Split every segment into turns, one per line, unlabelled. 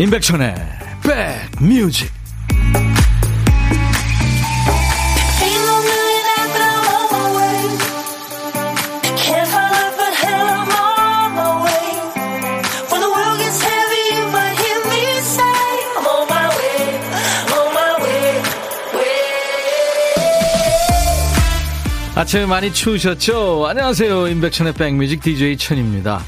임백천의 백뮤직 아침에 많이 추우셨죠? 안녕하세요. 임백천의 백뮤직 DJ 천입니다.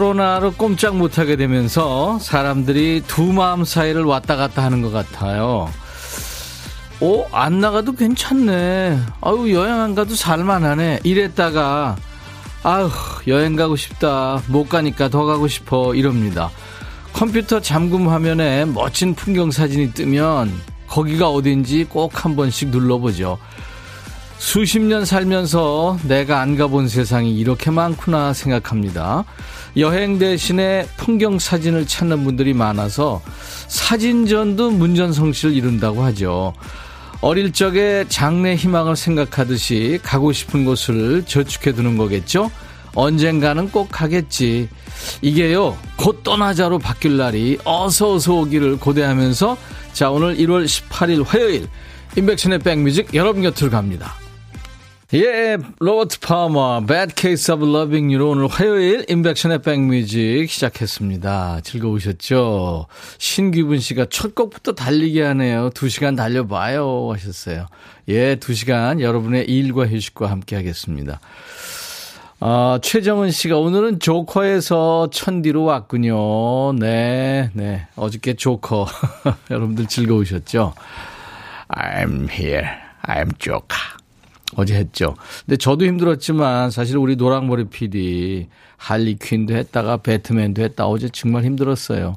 코로나로 꼼짝 못하게 되면서 사람들이 두 마음 사이를 왔다 갔다 하는 것 같아요. 오, 안 나가도 괜찮네. 아유, 여행 안 가도 살만하네. 이랬다가, 아유, 여행 가고 싶다. 못 가니까 더 가고 싶어. 이럽니다. 컴퓨터 잠금 화면에 멋진 풍경 사진이 뜨면 거기가 어딘지 꼭 한 번씩 눌러보죠. 수십 년 살면서 내가 안 가본 세상이 이렇게 많구나 생각합니다. 여행 대신에 풍경 사진을 찾는 분들이 많아서 사진전도 문전성시를 이룬다고 하죠. 어릴 적에 장래 희망을 생각하듯이 가고 싶은 곳을 저축해 두는 거겠죠? 언젠가는 꼭 가겠지. 이게요, 곧 떠나자로 바뀔 날이 어서 어서 오기를 고대하면서 자, 오늘 1월 18일 화요일 인백션의 백뮤직 여러분 곁으로 갑니다. 예, 로버트 파머, Bad Case of Loving You로 오늘 화요일 인백션의 백뮤직 시작했습니다. 즐거우셨죠? 신기분 씨가 첫 곡부터 달리게 하네요. 두 시간 달려봐요 하셨어요. 예, 두 시간 여러분의 일과 휴식과 함께 하겠습니다. 아, 최정은 씨가 오늘은 조커에서 천디로 왔군요. 네, 네. 어저께 조커. 여러분들 즐거우셨죠? I'm here. I'm Joker. 어제 했죠. 근데 저도 힘들었지만 사실 우리 노랑머리 PD 할리 퀸도 했다가 배트맨도 했다. 어제 정말 힘들었어요.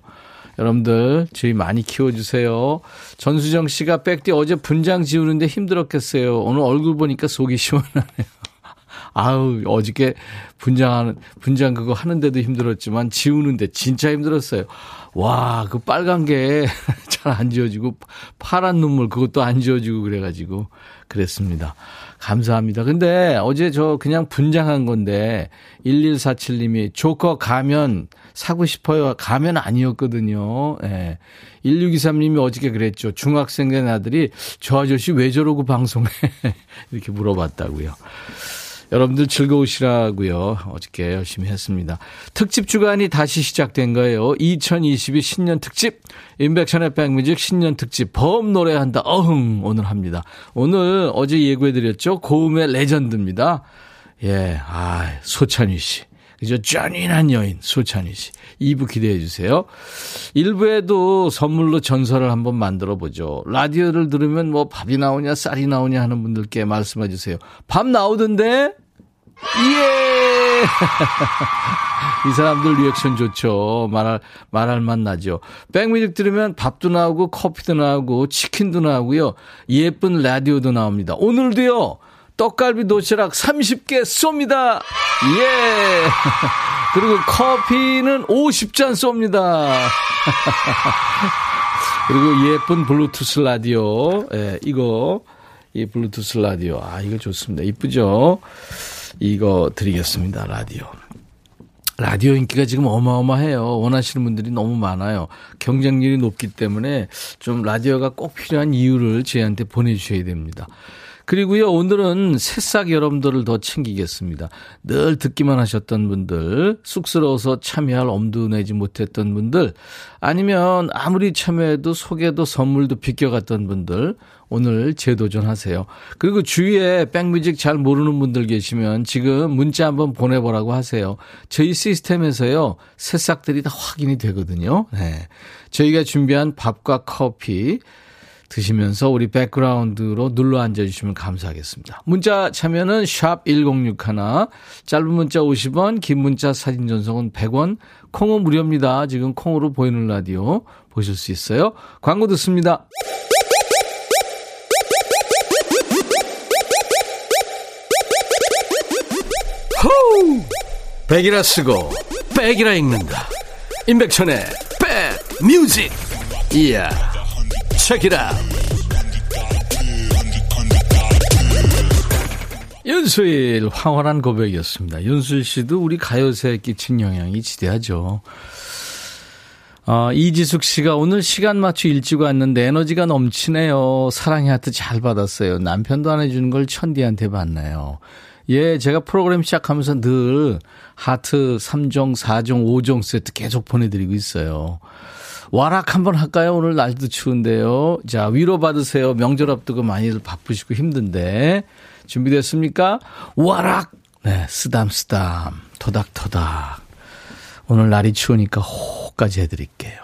여러분들 저희 많이 키워주세요. 전수정 씨가 백디 어제 분장 지우는데 힘들었겠어요. 오늘 얼굴 보니까 속이 시원하네요. 아우 어저께 분장하는 분장 그거 하는데도 힘들었지만 지우는데 진짜 힘들었어요. 와 그 빨간 게 잘 안 지워지고 파란 눈물 그것도 안 지워지고 그래가지고 그랬습니다. 감사합니다. 근데 어제 저 그냥 분장한 건데 1147님이 조커 가면 사고 싶어요. 가면 아니었거든요. 예. 1623님이 어저께 그랬죠. 중학생 된 아들이 저 아저씨 왜 저러고 방송해? 이렇게 물어봤다고요. 여러분들 즐거우시라고요. 어저께 열심히 했습니다. 특집 주간이 다시 시작된 거예요. 2022 신년 특집 인백션의 백뮤직 신년 특집 범 노래한다. 어흥 오늘 합니다. 오늘 어제 예고해드렸죠. 고음의 레전드입니다. 예, 아 소찬휘 씨. 그죠? 짠인한 여인, 소찬희 씨. 2부 기대해 주세요. 1부에도 선물로 전설을 한번 만들어 보죠. 라디오를 들으면 뭐 밥이 나오냐, 쌀이 나오냐 하는 분들께 말씀해 주세요. 밥 나오던데? 예! 이 사람들 리액션 좋죠. 말할, 말할 맛 나죠. 백뮤직 들으면 밥도 나오고 커피도 나오고 치킨도 나오고요. 예쁜 라디오도 나옵니다. 오늘도요. 떡갈비 도시락 30개 쏩니다. 예. 그리고 커피는 50잔 쏩니다. 그리고 예쁜 블루투스 라디오. 예, 이거. 이 블루투스 라디오. 아, 이거 좋습니다. 이쁘죠? 이거 드리겠습니다. 라디오. 라디오 인기가 지금 어마어마해요. 원하시는 분들이 너무 많아요. 경쟁률이 높기 때문에 좀 라디오가 꼭 필요한 이유를 저희한테 보내주셔야 됩니다. 그리고요, 오늘은 새싹 여러분들을 더 챙기겠습니다. 늘 듣기만 하셨던 분들, 쑥스러워서 참여할 엄두 내지 못했던 분들, 아니면 아무리 참여해도 소개도 선물도 비껴갔던 분들, 오늘 재도전하세요. 그리고 주위에 백뮤직 잘 모르는 분들 계시면 지금 문자 한번 보내보라고 하세요. 저희 시스템에서요, 새싹들이 다 확인이 되거든요. 네. 저희가 준비한 밥과 커피, 드시면서 우리 백그라운드로 눌러 앉아주시면 감사하겠습니다. 문자 참여는 샵 1061, 짧은 문자 50원, 긴 문자 사진 전송은 100원, 콩은 무료입니다. 지금 콩으로 보이는 라디오 보실 수 있어요. 광고 듣습니다. 호우! 백이라 쓰고 백이라 읽는다. 임백천의 백 뮤직. 이야. 체키라 윤수일 황홀한 고백이었습니다. 윤수일 씨도 우리 가요세에 끼친 영향이 지대하죠. 어, 이지숙 씨가 오늘 시간 맞춰 일찍 왔는데 에너지가 넘치네요. 사랑의 하트 잘 받았어요. 남편도 안 해주는 걸 천디한테 받나요. 예, 제가 프로그램 시작하면서 늘 하트 3종, 4종, 5종 세트 계속 보내드리고 있어요. 와락 한번 할까요? 오늘 날도 추운데요. 자, 위로 받으세요. 명절 앞두고 많이들 바쁘시고 힘든데. 준비됐습니까? 와락! 네, 쓰담쓰담, 토닥토닥. 오늘 날이 추우니까 호까지 해드릴게요.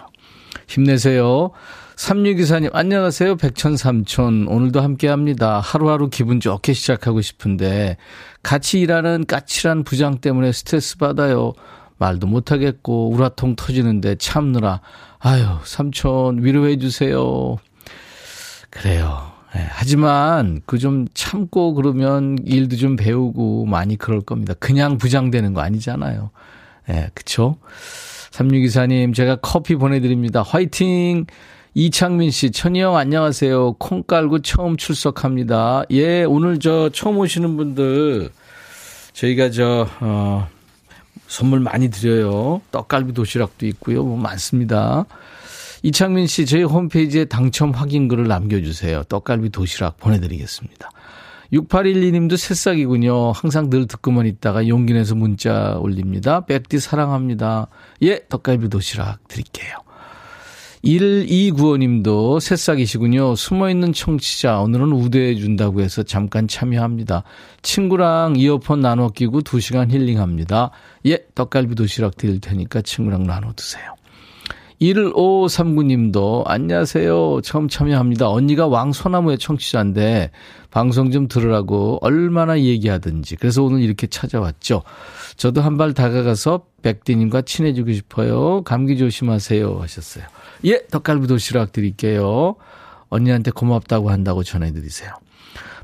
힘내세요. 3624님, 안녕하세요. 백천삼촌. 오늘도 함께 합니다. 하루하루 기분 좋게 시작하고 싶은데, 같이 일하는 까칠한 부장 때문에 스트레스 받아요. 말도 못하겠고, 우라통 터지는데 참느라. 아유, 삼촌, 위로해 주세요. 그래요. 네, 하지만 그 좀 참고 그러면 일도 좀 배우고 많이 그럴 겁니다. 그냥 부장되는 거 아니잖아요. 예, 네, 그쵸? 3624님, 제가 커피 보내드립니다. 화이팅! 이창민 씨, 천희영 안녕하세요. 콩 깔고 처음 출석합니다. 예, 오늘 저 처음 오시는 분들, 저희가 저, 어, 선물 많이 드려요. 떡갈비 도시락도 있고요. 뭐 많습니다. 이창민 씨, 저희 홈페이지에 당첨 확인글을 남겨주세요. 떡갈비 도시락 보내드리겠습니다. 6812님도 새싹이군요. 항상 늘 듣고만 있다가 용기 내서 문자 올립니다. 백디 사랑합니다. 예, 떡갈비 도시락 드릴게요. 1295님도 새싹이시군요. 숨어있는 청취자, 오늘은 우대해 준다고 해서 잠깐 참여합니다. 친구랑 이어폰 나눠 끼고 2시간 힐링합니다. 예, 떡갈비 도시락 드릴 테니까 친구랑 나눠 드세요. 1539님도 안녕하세요. 처음 참여합니다. 언니가 왕소나무의 청취자인데 방송 좀 들으라고 얼마나 얘기하든지 그래서 오늘 이렇게 찾아왔죠. 저도 한 발 다가가서 백디님과 친해지고 싶어요. 감기 조심하세요 하셨어요. 예, 덕갈비 도시락 드릴게요. 언니한테 고맙다고 한다고 전해드리세요.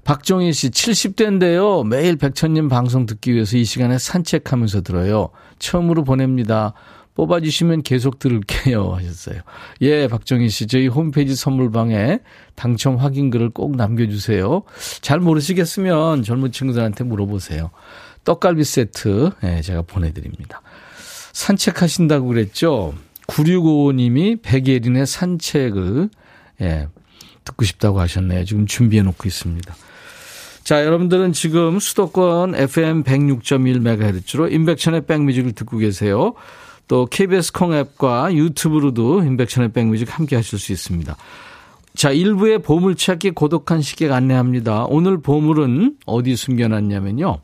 박종희 씨, 70대인데요. 매일 백천님 방송 듣기 위해서 이 시간에 산책하면서 들어요. 처음으로 보냅니다. 뽑아주시면 계속 들을게요. 하셨어요. 예, 박정희 씨. 저희 홈페이지 선물방에 당첨 확인글을 꼭 남겨주세요. 잘 모르시겠으면 젊은 친구들한테 물어보세요. 떡갈비 세트, 예, 제가 보내드립니다. 산책하신다고 그랬죠? 9655님이 백예린의 산책을, 예, 듣고 싶다고 하셨네요. 지금 준비해 놓고 있습니다. 자, 여러분들은 지금 수도권 FM 106.1MHz로 인백천의 백뮤직을 듣고 계세요. 또 KBS 콩 앱과 유튜브로도 인백천의 백뮤직 함께 하실 수 있습니다. 자, 1부의 보물찾기 고독한 시객 안내합니다. 오늘 보물은 어디 숨겨놨냐면요.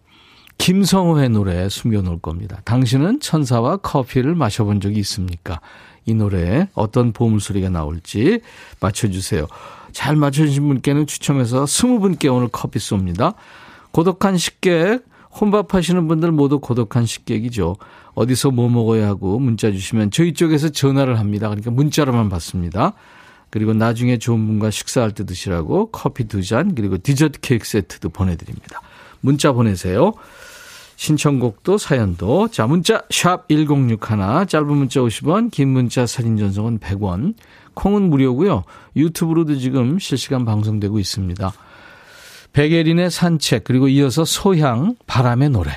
김성호의 노래에 숨겨놓을 겁니다. 당신은 천사와 커피를 마셔본 적이 있습니까? 이 노래에 어떤 보물소리가 나올지 맞춰주세요. 잘 맞춰주신 분께는 추첨해서 20분께 오늘 커피 쏩니다. 고독한 식객, 혼밥 하시는 분들 모두 고독한 식객이죠. 어디서 뭐 먹어야 하고 문자 주시면 저희 쪽에서 전화를 합니다. 그러니까 문자로만 받습니다. 그리고 나중에 좋은 분과 식사할 때 드시라고 커피 두 잔, 그리고 디저트 케이크 세트도 보내드립니다. 문자 보내세요. 신청곡도 사연도. 자, 문자, 샵 1061, 짧은 문자 50원, 긴 문자 사진 전송은 100원. 콩은 무료고요 유튜브로도 지금 실시간 방송되고 있습니다. 백예린의 산책, 그리고 이어서 소향, 바람의 노래.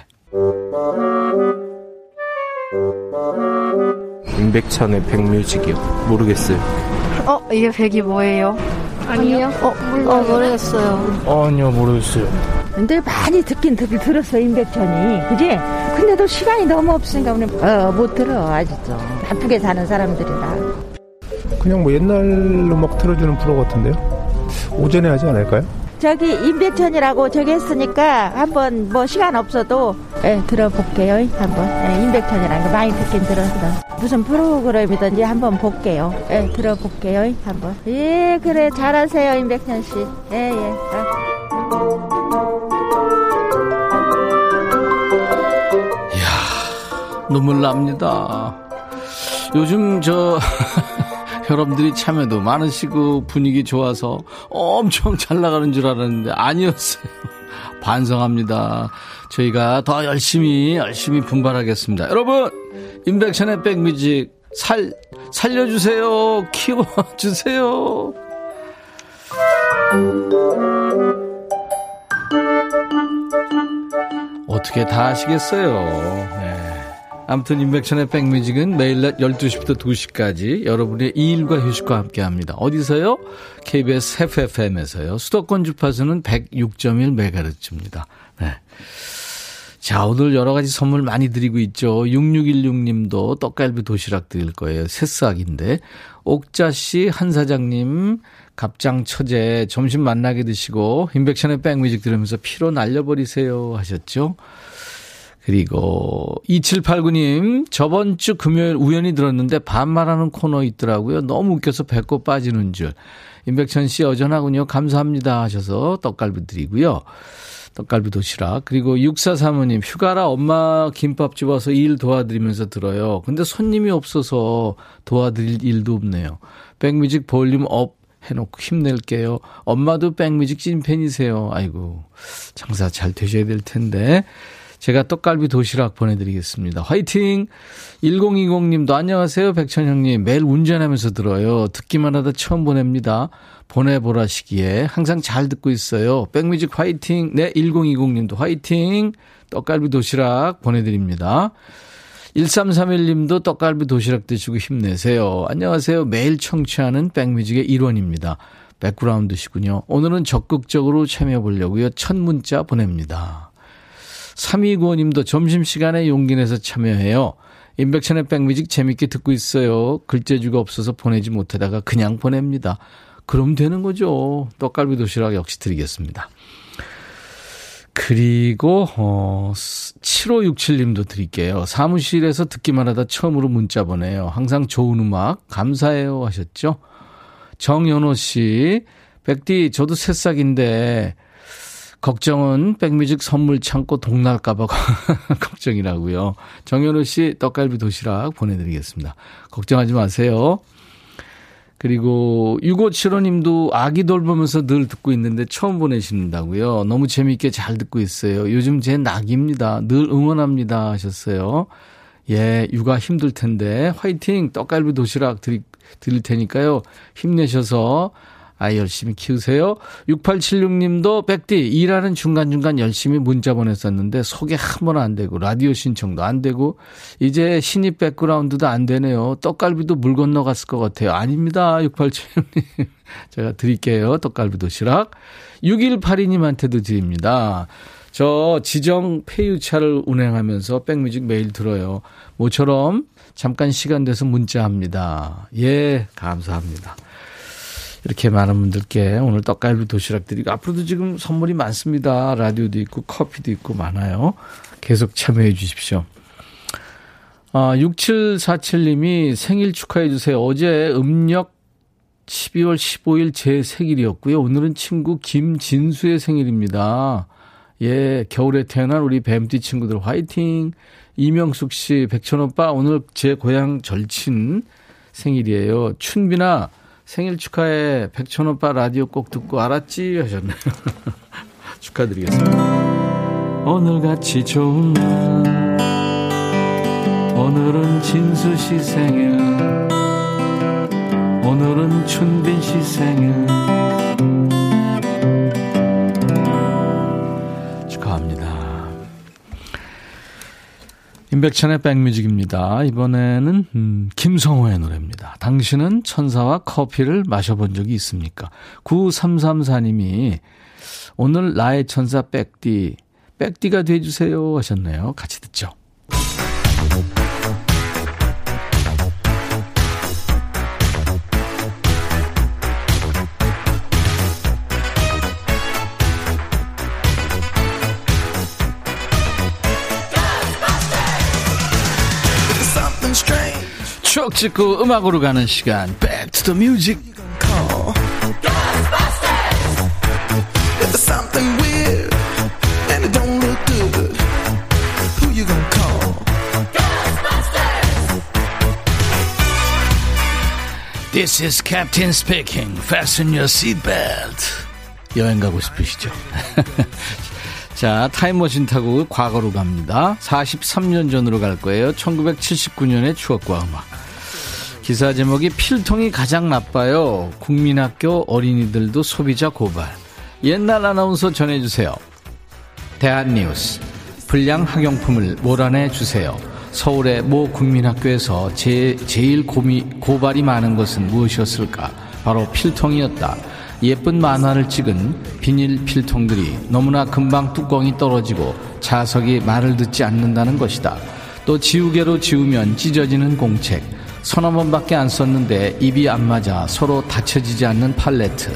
임백천의 백뮤직이요. 모르겠어요.
어, 이게 백이 뭐예요?
아니요.
어, 어, 모르겠어요.
어, 아니요, 모르겠어요.
근데 많이 듣긴 듣긴 들었어, 임백천이. 그지? 근데도 시간이 너무 없으니까 우리, 어, 못 들어, 아직도. 바쁘게 사는 사람들이라.
그냥 뭐 옛날 음악 틀어주는 프로 같은데요? 오전에 하지 않을까요?
저기 임백천이라고 저기 했으니까 한번 뭐 시간 없어도 예, 들어볼게요. 한번 예, 임백천이라는 거 많이 듣긴 들었어. 무슨 프로그램이든지 한번 볼게요. 예, 들어볼게요. 한번. 예, 그래 잘하세요, 임백천 씨. 예, 예. 어.
이야, 눈물 납니다. 요즘 저 여러분들이 참여도 많으시고 분위기 좋아서 엄청 잘 나가는 줄 알았는데 아니었어요. 반성합니다. 저희가 더 열심히 열심히 분발하겠습니다. 여러분 인백션의 백뮤직 살 살려주세요. 키워주세요. 어떻게 다 하시겠어요. 네. 아무튼 인백션의 백뮤직은 매일 낮 12시부터 2시까지 여러분의 일과 휴식과 함께 합니다. 어디서요? KBS FFM에서요. 수도권 주파수는 106.1MHz입니다. 네. 자, 오늘 여러 가지 선물 많이 드리고 있죠. 6616님도 떡갈비 도시락 드릴 거예요. 새싹인데. 옥자씨, 한사장님, 갑장 처제, 점심 만나게 드시고, 인백션의 백뮤직 들으면서 피로 날려버리세요. 하셨죠? 그리고 2789님, 저번 주 금요일 우연히 들었는데 반말하는 코너 있더라고요. 너무 웃겨서 배꼽 빠지는 줄. 임백천 씨 여전하군요. 감사합니다 하셔서 떡갈비 드리고요. 떡갈비 도시락. 그리고 6435님, 휴가라 엄마 김밥집 와서 일 도와드리면서 들어요. 근데 손님이 없어서 도와드릴 일도 없네요. 백뮤직 볼륨 up 해놓고 힘낼게요. 엄마도 백뮤직 찐팬이세요. 아이고, 장사 잘 되셔야 될 텐데. 제가 떡갈비 도시락 보내드리겠습니다. 화이팅! 1020님도 안녕하세요. 백천형님. 매일 운전하면서 들어요. 듣기만 하다 처음 보냅니다. 보내보라 시기에 항상 잘 듣고 있어요. 백뮤직 화이팅! 네, 1020님도 화이팅! 떡갈비 도시락 보내드립니다. 1331님도 떡갈비 도시락 드시고 힘내세요. 안녕하세요. 매일 청취하는 백뮤직의 일원입니다. 백그라운드시군요. 오늘은 적극적으로 참여해 보려고요. 첫 문자 보냅니다. 3295님도 점심시간에 용기 내서 참여해요. 인백천의 백뮤직 재밌게 듣고 있어요. 글재주가 없어서 보내지 못하다가 그냥 보냅니다. 그럼 되는 거죠. 떡갈비 도시락 역시 드리겠습니다. 그리고 어 7567님도 드릴게요. 사무실에서 듣기만 하다 처음으로 문자 보내요. 항상 좋은 음악 감사해요 하셨죠? 정연호 씨, 백디 저도 새싹인데 걱정은 백뮤직 선물 창고 동날까봐 걱정이라고요. 정현우 씨 떡갈비 도시락 보내드리겠습니다. 걱정하지 마세요. 그리고 6575님도 아기 돌보면서 늘 듣고 있는데 처음 보내신다고요. 너무 재미있게 잘 듣고 있어요. 요즘 제 낙입니다. 늘 응원합니다 하셨어요. 예, 육아 힘들 텐데 화이팅 떡갈비 도시락 드릴, 드릴 테니까요. 힘내셔서 아이 열심히 키우세요. 6876님도 백디 일하는 중간중간 열심히 문자 보냈었는데 소개 한 번 안 되고 라디오 신청도 안 되고 이제 신입 백그라운드도 안 되네요. 떡갈비도 물 건너갔을 것 같아요. 아닙니다. 6876님. 제가 드릴게요. 떡갈비 도시락. 6182님한테도 드립니다. 저 지정 폐유차를 운행하면서 백뮤직 매일 들어요. 모처럼 잠깐 시간 돼서 문자합니다. 예, 감사합니다. 이렇게 많은 분들께 오늘 떡갈비 도시락 드리고 앞으로도 지금 선물이 많습니다. 라디오도 있고 커피도 있고 많아요. 계속 참여해 주십시오. 아, 6747님이 생일 축하해 주세요. 어제 음력 12월 15일 제 생일이었고요. 오늘은 친구 김진수의 생일입니다. 예, 겨울에 태어난 우리 뱀띠 친구들 화이팅. 이명숙 씨, 백천 오빠 오늘 제 고향 절친 생일이에요. 춘비나 생일 축하해. 백천 오빠 라디오 꼭 듣고 알았지? 하셨네요. 축하드리겠습니다. 오늘같이 좋은 날. 오늘은 진수 씨 생일. 오늘은 춘빈 씨 생일. 축하합니다. 임백천의 백뮤직입니다. 이번에는 음, 김성호의 노래입니다. 당신은 천사와 커피를 마셔본 적이 있습니까? 9334님이 오늘 나의 천사 백디, 백디가 돼주세요 하셨네요. 같이 듣죠. 찍고 음악으로 가는 시간 Back to the Music This is Captain speaking. Fasten your seatbelt. 여행 가고 싶으시죠? 자, 타임머신 타고 과거로 갑니다. 43년 전으로 갈 거예요. 1979년의 추억과 음악. 기사 제목이 필통이 가장 나빠요. 국민학교 어린이들도 소비자 고발. 옛날 아나운서 전해주세요. 대한뉴스. 불량 학용품을 몰아내 주세요. 서울의 모 국민학교에서 제, 제일 고미, 고발이 많은 것은 무엇이었을까? 바로 필통이었다. 예쁜 만화를 찍은 비닐 필통들이 너무나 금방 뚜껑이 떨어지고 자석이 말을 듣지 않는다는 것이다. 또 지우개로 지우면 찢어지는 공책. 서너 번밖에 안 썼는데 입이 안 맞아 서로 닫혀지지 않는 팔레트.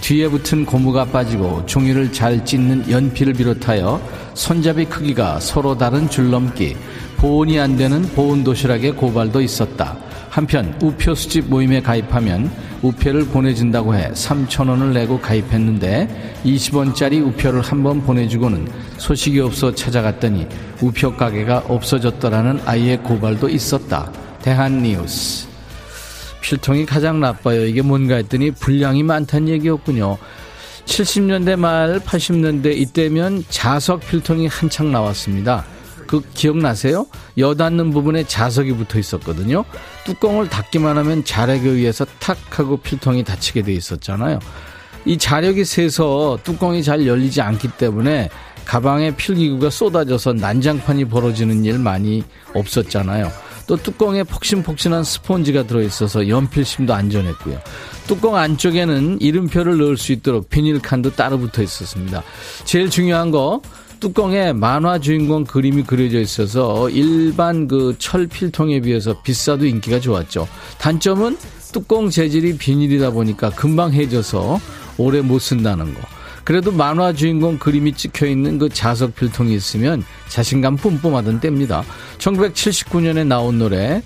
뒤에 붙은 고무가 빠지고 종이를 잘 찢는 연필을 비롯하여 손잡이 크기가 서로 다른 줄넘기, 보온이 안 되는 보온 도시락의 고발도 있었다. 한편 우표 수집 모임에 가입하면 우표를 보내준다고 해 3천원을 내고 가입했는데 20원짜리 우표를 한 번 보내주고는 소식이 없어 찾아갔더니 우표 가게가 없어졌더라는 아이의 고발도 있었다. 대한뉴스. 필통이 가장 나빠요. 이게 뭔가 했더니 분량이 많다는 얘기였군요. 70년대 말 80년대 이때면 자석 필통이 한창 나왔습니다. 그 기억나세요? 여 닿는 부분에 자석이 붙어 있었거든요. 뚜껑을 닫기만 하면 자력에 의해서 탁 하고 필통이 닫히게 돼 있었잖아요. 이 자력이 세서 뚜껑이 잘 열리지 않기 때문에 가방에 필기구가 쏟아져서 난장판이 벌어지는 일 많이 없었잖아요. 또 뚜껑에 폭신폭신한 스폰지가 들어있어서 연필심도 안전했고요. 뚜껑 안쪽에는 이름표를 넣을 수 있도록 비닐칸도 따로 붙어 있었습니다. 제일 중요한 거 뚜껑에 만화 주인공 그림이 그려져 있어서 일반 그 철 필통에 비해서 비싸도 인기가 좋았죠. 단점은 뚜껑 재질이 비닐이다 보니까 금방 해져서 오래 못 쓴다는 거. 그래도 만화 주인공 그림이 찍혀 있는 그 자석 필통이 있으면 자신감 뿜뿜하던 때입니다. 1979년에 나온 노래.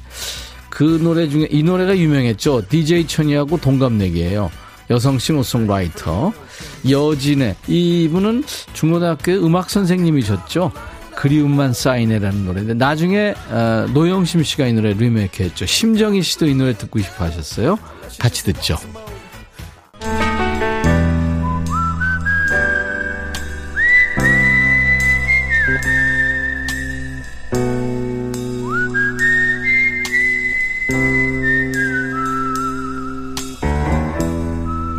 그 노래 중에 이 노래가 유명했죠. DJ 천이하고 동갑내기예요. 여성 싱어송라이터 여진의 이분은 중고등학교 음악 선생님이셨죠. 그리움만 쌓이네라는 노래인데 나중에 어, 노영심 씨가 이 노래 리메이크했죠. 심정희 씨도 이 노래 듣고 싶어 하셨어요. 같이 듣죠.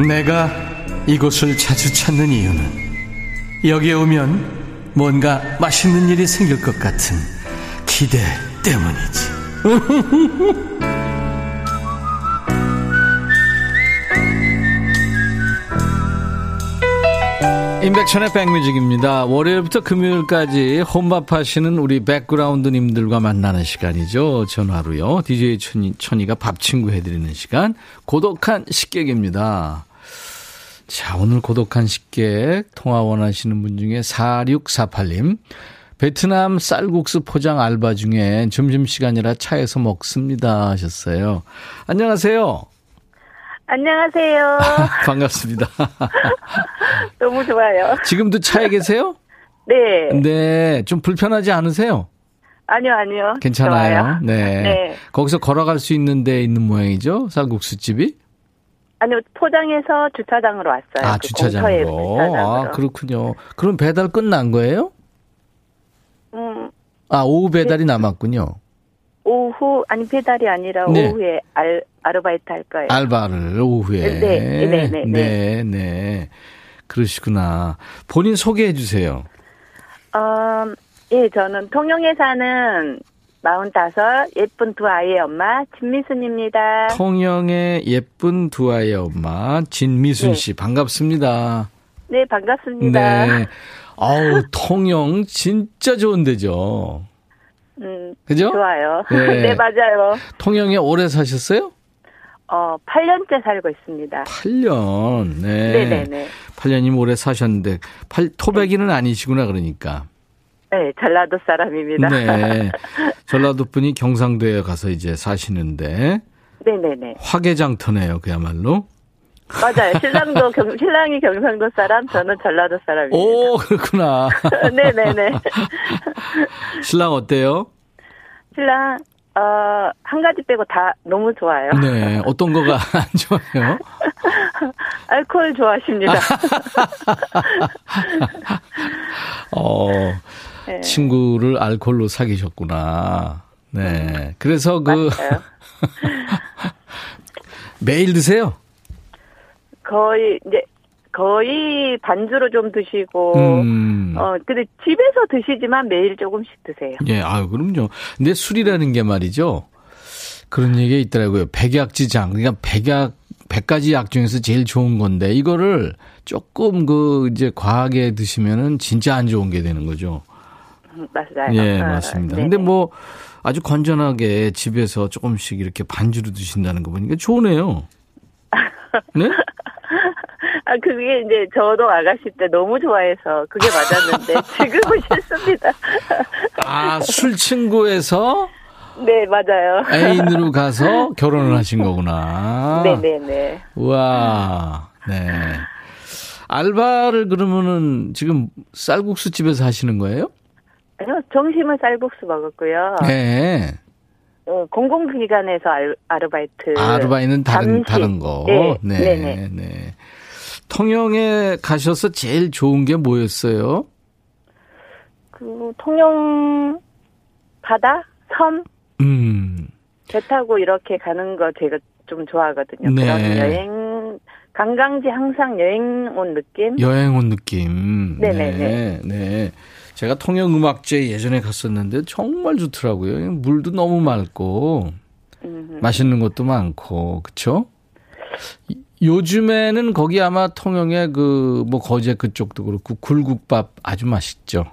내가 이곳을 자주 찾는 이유는 여기에 오면 뭔가 맛있는 일이 생길 것 같은 기대 때문이지. 임백천의 백뮤직입니다. 월요일부터 금요일까지 혼밥하시는 우리 백그라운드님들과 만나는 시간이죠. 전화로요. DJ 천이, 천이가 밥 친구 해드리는 시간. 고독한 식객입니다. 자, 오늘 고독한 식객 통화 원하시는 분 중에 4648님. 베트남 쌀국수 포장 알바 중에 점심시간이라 차에서 먹습니다 하셨어요. 안녕하세요.
안녕하세요.
반갑습니다.
너무 좋아요.
지금도 차에 계세요?
네.
네. 좀 불편하지 않으세요?
아니요, 아니요.
괜찮아요. 네.
네.
거기서 걸어갈 수 있는 데 있는 모양이죠? 쌀국수집이?
아니요, 포장해서 주차장으로 왔어요.
아,
그
주차장으로.
공터에.
아, 그렇군요. 그럼 배달 끝난 거예요?
음,
아, 오후 배달이 남았군요.
오후, 아니, 배달이 아니라
네.
오후에 알, 아르바이트 할 거예요.
알바를 오후에.
네, 네, 네, 네.
네, 네. 그러시구나. 본인 소개해 주세요.
어, 예, 저는 통영에 사는 45 예쁜 두 아이의 엄마, 진미순입니다.
통영의 예쁜 두 아이의 엄마 진미순
네.
씨 반갑습니다.
네, 반갑습니다.
네. 아우, 통영 진짜 좋은 데죠.
음,
그죠?
좋아요.
네.
네, 맞아요.
통영에 오래 사셨어요?
어, 8년째 살고 있습니다.
8년. 네.
네네네.
8년이면 오래 사셨는데 팔, 토백이는 아니시구나 그러니까.
네, 전라도 사람입니다.
네. 전라도 분이 경상도에 가서 이제 사시는데
네네네.
화개장터네요, 그야말로.
맞아요. 신랑도 경, 신랑이 경상도 사람, 저는 전라도 사람입니다.
오, 그렇구나.
네네네.
신랑 어때요?
신랑, 어, 한 가지 빼고 다 너무 좋아요.
네. 어떤 거가 안 좋아요?
알코올 좋아하십니다.
어,
네.
친구를 알코올로 사귀셨구나. 네. 그래서 그. 매일 드세요?
거의 이제 거의 반주로 좀 드시고,
음.
어, 근데 집에서 드시지만 매일 조금씩 드세요.
예, 아유, 그럼요. 근데 술이라는 게 말이죠. 그런 얘기가 있더라고요. 백약지장. 그러니까 백약, 백가지 약 중에서 제일 좋은 건데, 이거를 조금 그, 이제 과하게 드시면은 진짜 안 좋은 게 되는 거죠.
음, 맞아요.
예,
어,
맞습니다.
네네.
근데 뭐, 아주 건전하게 집에서 조금씩 이렇게 반주로 드신다는 거 보니까 좋네요. 네?
아, 그게 이제 저도 아가씨 때 너무 좋아해서 그게 맞았는데 지금은 싫습니다.
아, 술 친구에서
네, 맞아요.
애인으로 가서 결혼을 하신 거구나.
네네네.
우와, 네. 알바를 그러면은 지금 쌀국수 집에서 하시는 거예요?
아니요, 점심은 쌀국수 먹었고요.
네.
어, 공공기관에서 알, 아르 바이트.
아르바이는 다른,
잠시.
다른 거.
네,
네.
네네.
네. 통영에 가셔서 제일 좋은 게 뭐였어요?
그 통영 바다, 섬,
음,
배 타고 이렇게 가는 거 제가 좀 좋아하거든요.
네.
그런 여행 관광지 항상 여행 온 느낌.
여행 온 느낌.
네네네.
네, 네. 제가 통영음악제 예전에 갔었는데 정말 좋더라고요. 물도 너무 맑고
음,
맛있는 것도 많고 그쵸? 이- 요즘에는 거기 아마 통영에 그뭐 거제 그쪽도 그렇고 굴국밥 아주 맛있죠.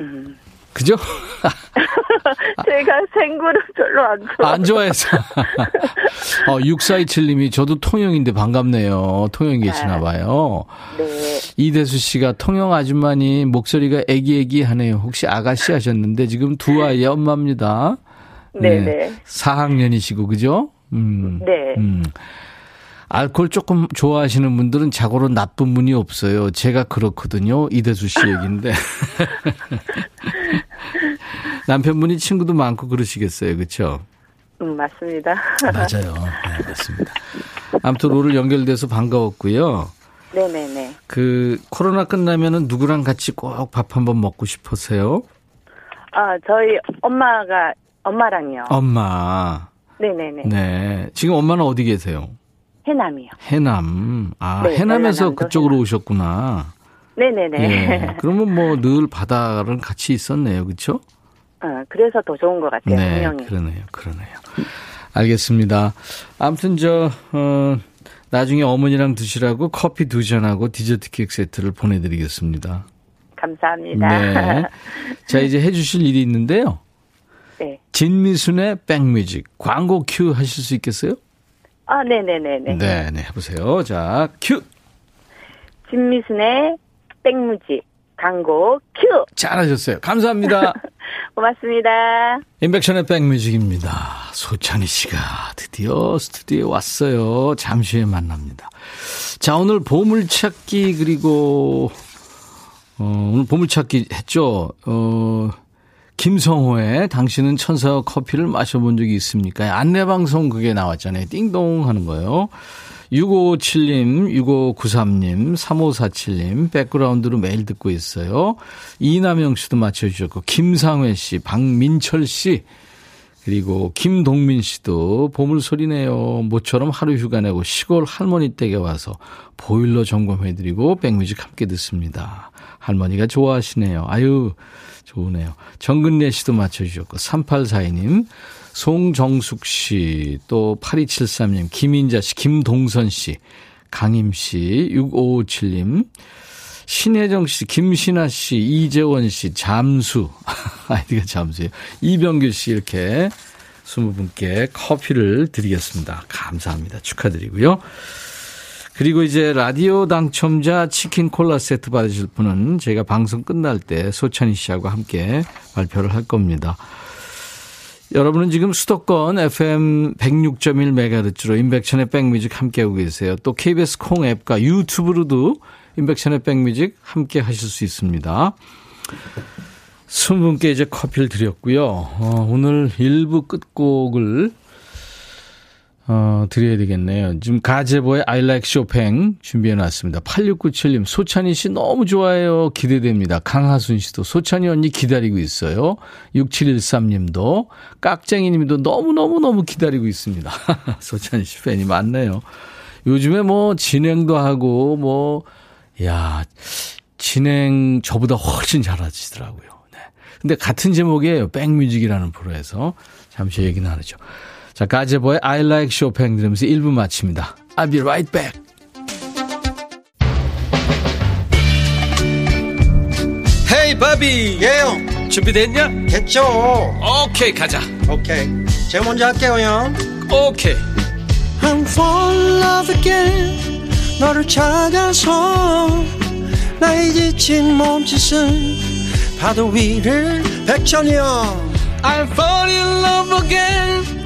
음.
그죠?
제가 생굴을 별로 안 좋아.
안 좋아해서. 어, 6427님이 저도 통영인데 반갑네요. 통영 계시나 봐요.
네.
이대수 씨가 통영 아줌마니 목소리가 애기애기 하네요. 혹시 아가씨 하셨는데 지금 두 아이의 엄마입니다.
네네.
4학년이시고 그죠? 음.
네.
음. 알코올 조금 좋아하시는 분들은 자고로 나쁜 분이 없어요. 제가 그렇거든요. 이대수 씨 얘기인데. 남편분이 친구도 많고 그러시겠어요. 그렇죠?
음, 맞습니다.
맞아요. 네, 맞습니다. 아무튼 오늘 연결돼서 반가웠고요.
네네네.
그 코로나 끝나면은 누구랑 같이 꼭 밥 한번 먹고 싶으세요?
아, 저희 엄마가, 엄마랑요.
엄마.
네네네.
네. 지금 엄마는 어디 계세요?
해남이요.
해남. 아,
네,
해남에서 그쪽으로
해남.
오셨구나.
네네네.
예. 그러면 뭐 늘 바다랑 같이 있었네요. 그렇죠?
어, 그래서 더 좋은 것 같아요.
네.
분명히.
그러네요. 그러네요. 알겠습니다. 아무튼 저 어, 나중에 어머니랑 드시라고 커피 두 잔하고 디저트 케이크 세트를 보내드리겠습니다.
감사합니다.
네. 자, 이제 해주실 일이 있는데요.
네.
진미순의 백뮤직 광고 큐 하실 수 있겠어요?
아, 네네네네.
네, 네, 해보세요. 자, 큐.
진미순의 백무지 광고 큐.
잘하셨어요. 감사합니다.
고맙습니다.
인백션의 백뮤직입니다. 소찬희 씨가 드디어 스튜디오에 왔어요. 잠시 후에 만납니다. 자, 오늘 보물찾기 그리고 어, 오늘 보물찾기 했죠. 어, 김성호의 당신은 천사와 커피를 마셔본 적이 있습니까? 안내방송 그게 나왔잖아요. 띵동 하는 거예요. 6557님, 6593님, 3547님, 백그라운드로 매일 듣고 있어요. 이남영 씨도 맞춰주셨고, 김상회 씨, 박민철 씨, 그리고 김동민 씨도 보물소리네요. 모처럼 하루 휴가 내고 시골 할머니 댁에 와서 보일러 점검해드리고 백뮤직 함께 듣습니다. 할머니가 좋아하시네요. 아유, 좋으네요. 정근래 씨도 맞춰주셨고, 3842님, 송정숙 씨, 또 8273님, 김인자 씨, 김동선 씨, 강임 씨, 6557님, 신혜정 씨, 김신아 씨, 이재원 씨, 잠수. 아이디가 잠수예요. 이병규 씨 이렇게 20분께 커피를 드리겠습니다. 감사합니다. 축하드리고요. 그리고 이제 라디오 당첨자 치킨 콜라 세트 받으실 분은 제가 방송 끝날 때 소찬희 씨하고 함께 발표를 할 겁니다. 여러분은 지금 수도권 FM 106.1MHz로 인백천의 백뮤직 함께하고 계세요. 또 KBS 콩 앱과 유튜브로도 인백천의 백뮤직 함께 하실 수 있습니다. 20분께 이제 커피를 드렸고요. 어, 오늘 1부 끝곡을 어, 드려야 되겠네요. 지금 가제보의 I like Chopin 준비해 놨습니다. 8697님, 소찬희 씨 너무 좋아해요. 기대됩니다. 강하순 씨도 소찬희 언니 기다리고 있어요. 6713님도, 깍쟁이 님도 너무너무너무 기다리고 있습니다. 소찬희 씨 팬이 많네요. 요즘에 뭐 진행도 하고 뭐, 야, 진행 저보다 훨씬 잘하시더라고요. 네. 근데 같은 제목이에요. 백뮤직이라는 프로에서. 잠시 얘기 나누죠. 자, 가제보의 I like Chopin 들으면서 1부 마칩니다. I'll be right back. 헤이 바비.
예영.
준비됐냐?
됐죠.
오케이 가자.
오케이. 제가 먼저 할게요 형.
오케이.
I'm fall in love again. 너를 찾아서 나의 지친 몸짓은 파도 위를 백천이 형.
I'm fall in love again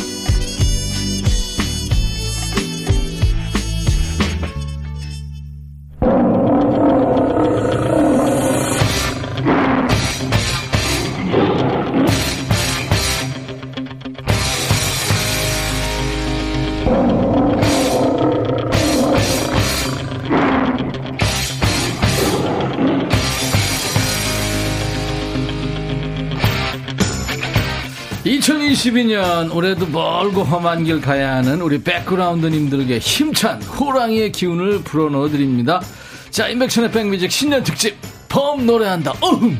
(2022년) 올해도 멀고 험한 길 가야 하는 우리 백그라운드님들에게 힘찬 호랑이의 기운을 불어넣어 드립니다. 자 인백천의 백뮤직 신년 특집 펌 노래한다. 어흥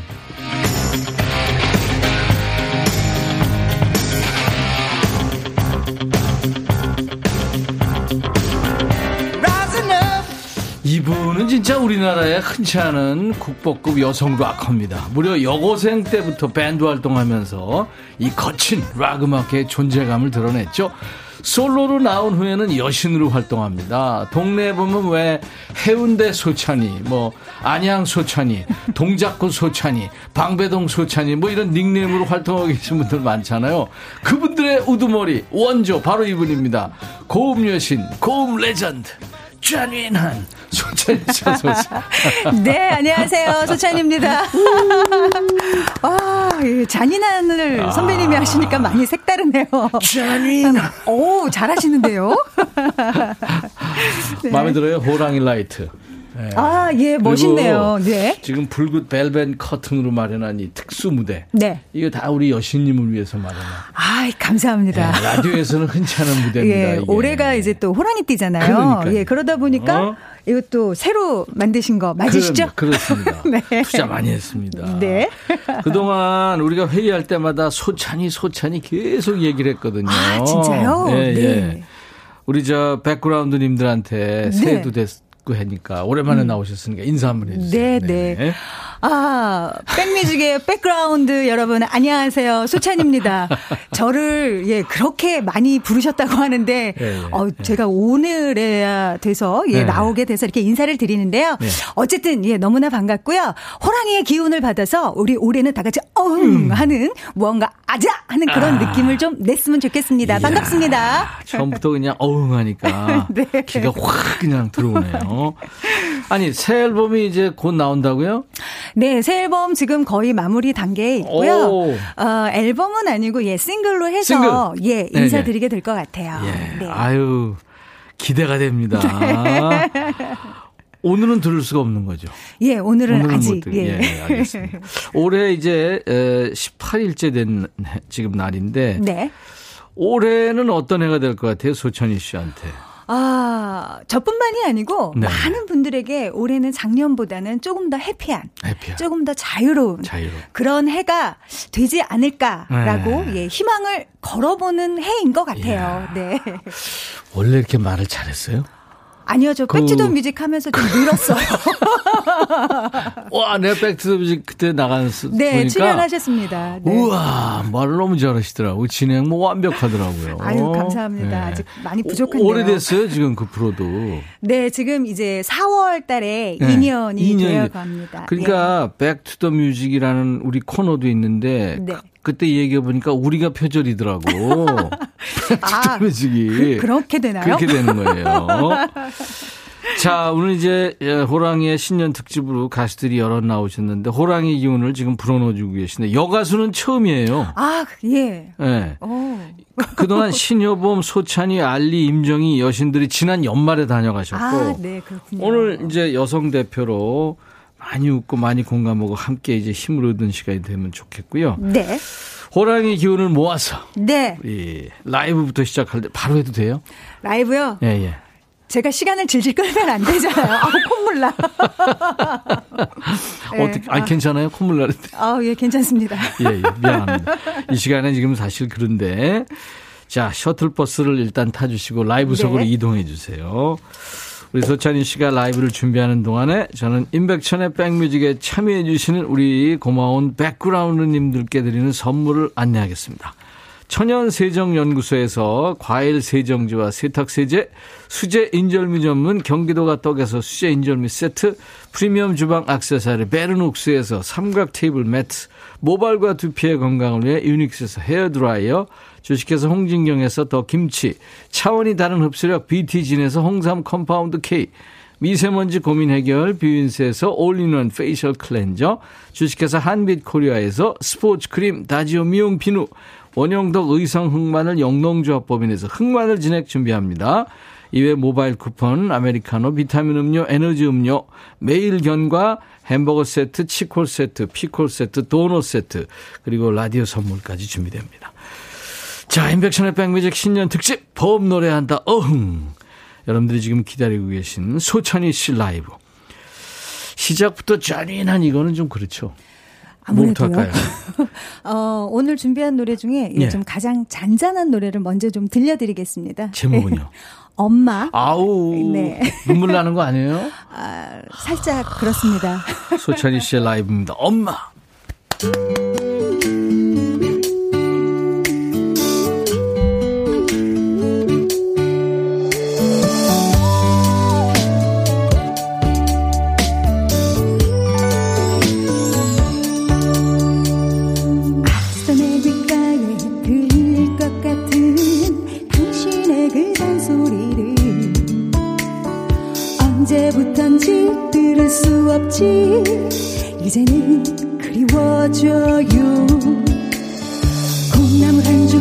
진짜 우리나라에 흔치 않은 국보급 여성 락커입니다. 무려 여고생 때부터 밴드 활동하면서 이 거친 락 음악의 존재감을 드러냈죠. 솔로로 나온 후에는 여신으로 활동합니다. 동네에 보면 왜 해운대 소찬휘, 뭐 안양 소찬휘, 동작구 소찬휘, 방배동 소찬휘 뭐 이런 닉네임으로 활동하고 계신 분들 많잖아요. 그분들의 우두머리 원조 바로 이분입니다. 고음 여신, 고음 레전드. 잔인한 소찬휘 씨 소찬휘.
네, 안녕하세요. 소찬휘입니다. 와, 이 잔인한을 선배님이 하시니까 많이 색다르네요.
잔인한.
오, 잘하시는데요? 네.
마음에 들어요? 호랑이 라이트. 네.
아, 예, 멋있네요. 네.
지금 붉은 벨벳 커튼으로 마련한 이 특수 무대.
네.
이거 다 우리 여신님을 위해서 마련한.
아, 감사합니다.
네, 라디오에서는 흔치 않은 무대입니다.
예,
이게.
올해가 이제 또 호랑이 띠잖아요.
그러니까요.
예, 그러다 보니까
어?
이것도 새로 만드신 거 맞으시죠?
그, 그렇습니다.
네.
투자 많이 했습니다.
네.
그동안 우리가 회의할 때마다 소찬휘 소찬휘 계속 얘기를 했거든요.
아, 진짜요?
예, 예.
네.
우리 저 백그라운드님들한테 새해도 됐고 하니까 오랜만에 나오셨으니까 인사 한번 해주세요.
네, 네. 아, 백뮤직의 백그라운드 여러분, 안녕하세요. 소찬휘입니다. 저를, 예, 그렇게 많이 부르셨다고 하는데,
예, 예,
어, 제가 오늘에야 돼서, 예,
네.
나오게 돼서 이렇게 인사를 드리는데요.
네.
어쨌든, 예, 너무나 반갑고요. 호랑이의 기운을 받아서, 우리 올해는 다 같이, 어흥! 하는, 무언가, 아자! 하는 그런
아.
느낌을 좀 냈으면 좋겠습니다. 반갑습니다.
처음부터 그냥 어흥 하니까
네.
기가 확 그냥 들어오네요. 아니 새 앨범이 이제 곧 나온다고요?
네, 새 앨범 지금 거의 마무리 단계에 있고요.
오.
어, 앨범은 아니고 예 싱글로 해서
싱글.
예
네네.
인사드리게 될 것 같아요.
예.
네.
아유 기대가 됩니다. 오늘은 들을 수가 없는 거죠.
예, 오늘은,
오늘은
아직
못 들-
예.
예, 알겠습니다. 올해 이제 18일째 된 지금 날인데
네.
올해는 어떤 해가 될 것 같아요, 소천희 씨한테.
아, 저뿐만이 아니고
네.
많은 분들에게 올해는 작년보다는 조금 더 해피한,
해피한.
조금 더 자유로운
자유로운.
그런 해가 되지 않을까라고
네.
예, 희망을 걸어보는 해인 것 같아요.
이야.
네.
원래 이렇게 말을 잘했어요?
아니요, 저
그-
Back to the Music 하면서 좀 늘었어요.
와, 내가 Back to the Music 그때 나간 스
네,
보니까
출연하셨습니다. 네.
우와, 말을 너무 잘하시더라고. 진행 뭐 완벽하더라고요.
아유, 감사합니다. 아직 많이 부족한데요.
오, 래됐어요 지금 그 프로도.
네, 지금 이제 4월 달에
네,
2년이
2년이
되어
돼.
갑니다.
그러니까 Back to the Music이라는 우리 코너도 있는데
네.
그때 얘기해 보니까 우리가 표절이더라고.
아, 그렇게 되나요?
그렇게 되는 거예요. 자, 오늘 이제 예, 호랑이의 신년 특집으로 가수들이 여럿 나오셨는데 호랑이 기운을 지금 불어넣어주고 계시는데 여가수는 처음이에요.
아, 예.
예.
오.
그동안 신여범, 소찬이, 알리, 임정희 여신들이 지난 연말에 다녀가셨고
아, 네, 그렇군요.
오늘 이제 여성 대표로 많이 웃고 많이 공감하고 함께 이제 힘을 얻은 시간이 되면 좋겠고요.
네.
호랑이 기운을 모아서
네.
이 라이브부터 시작할 때 바로 해도 돼요?
라이브요.
예, 예.
제가 시간을 질질 끌면 안 되잖아요. 아우, 콧물 나. 네.
어떻게, 아, 괜찮아요? 콧물 나는데.
아, 예, 괜찮습니다.
예, 예, 미안합니다. 이 시간에 지금 사실 그런데. 자, 셔틀버스를 일단 타주시고 라이브석으로
네.
이동해 주세요. 우리 소찬희 씨가 라이브를 준비하는 동안에 저는 임백천의 백뮤직에 참여해 주시는 우리 고마운 백그라운드님들께 드리는 선물을 안내하겠습니다. 천연세정연구소에서 과일 세정제와 세탁세제, 수제 인절미 전문 경기도가 떡에서 수제 인절미 세트, 프리미엄 주방 악세사리 베르녹스에서 삼각 테이블 매트, 모발과 두피의 건강을 위해 유닉스에서 헤어드라이어, 주식회사 홍진경에서 더 김치, 차원이 다른 흡수력 BT진에서 홍삼 compound K, 미세먼지 고민 해결 뷰인스에서 all-in-one facial cleanser, 주식회사 한빛 코리아에서 스포츠 크림 다지오 미용 비누, 원형덕 의성 흑마늘 영농조합법인에서 흑마늘 진액 준비합니다. 이외 모바일 쿠폰, 아메리카노, 비타민 음료, 에너지 음료, 매일 견과 햄버거 세트, 치콜 세트, 피콜 세트, 도넛 세트, 그리고 라디오 선물까지 준비됩니다. 자, 임백천의 백뮤직 신년 특집 범 노래한다 어흥. 여러분들이 지금 기다리고 계신 소찬희 씨 라이브. 시작부터 짜릿한 이거는 좀 그렇죠.
아무래도요. 어, 오늘 준비한 노래 중에
예.
요즘 가장 잔잔한 노래를 먼저 좀 들려드리겠습니다.
제목은요?
엄마.
아우
네.
눈물 나는 거 아니에요?
아, 살짝 그렇습니다.
소찬희 씨의 라이브입니다. 엄마.
수 없지. 이제는 그리워져요. 콩나물 한주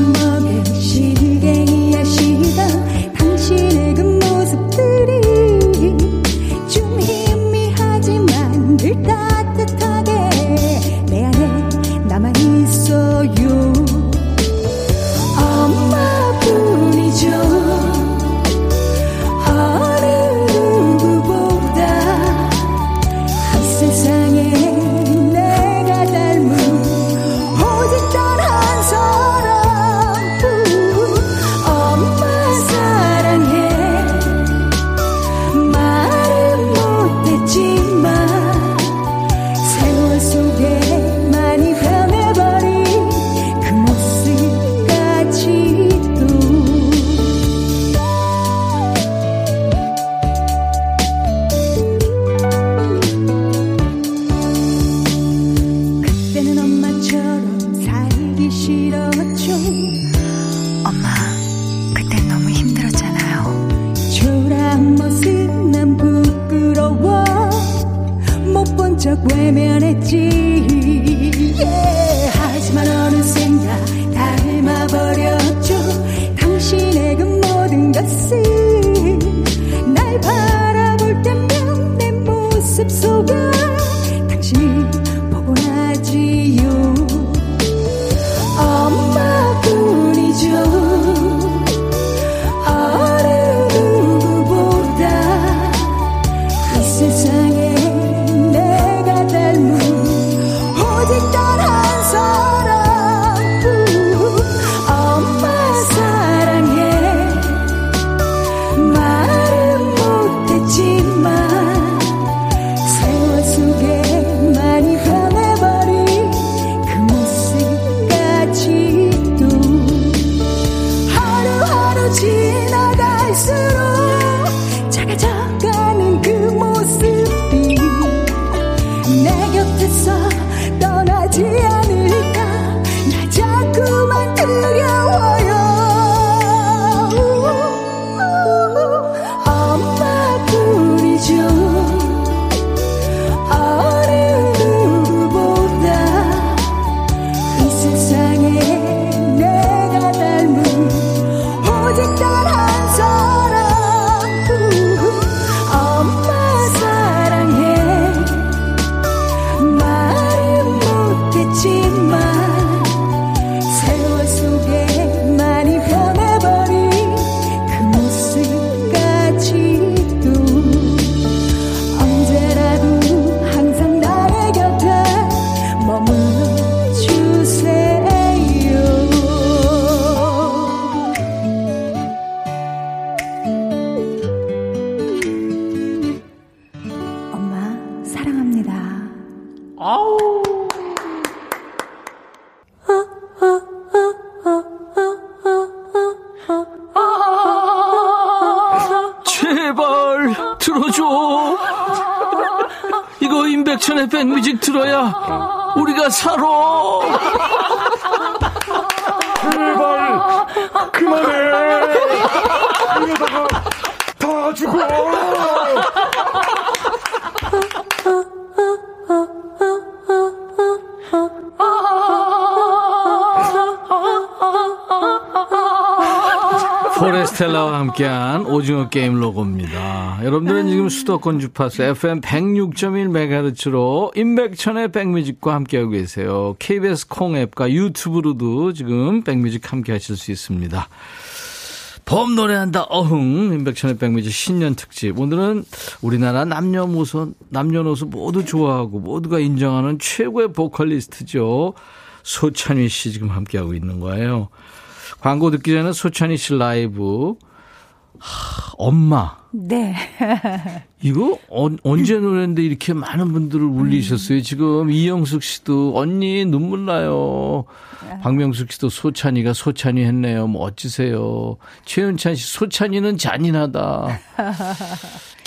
수도권 주파수 FM 106.1MHz로 임백천의 백뮤직과 함께하고 계세요. KBS 콩 앱과 유튜브로도 지금 백뮤직 함께 하실 수 있습니다. 봄 노래한다 어흥. 임백천의 백뮤직 신년 특집. 오늘은 우리나라 남녀노소 남녀노소 모두 좋아하고 모두가 인정하는 최고의 보컬리스트죠. 소찬휘 씨 지금 함께하고 있는 거예요. 광고 듣기 전에 소찬휘 씨 라이브. 하, 엄마
네.
이거 언, 언제 노래인데 이렇게 많은 분들을 울리셨어요. 지금 이영숙 씨도 언니 눈물 나요. 박명숙 씨도 소찬이가 소찬이 했네요. 뭐 어찌세요. 최윤찬 씨 소찬이는 잔인하다.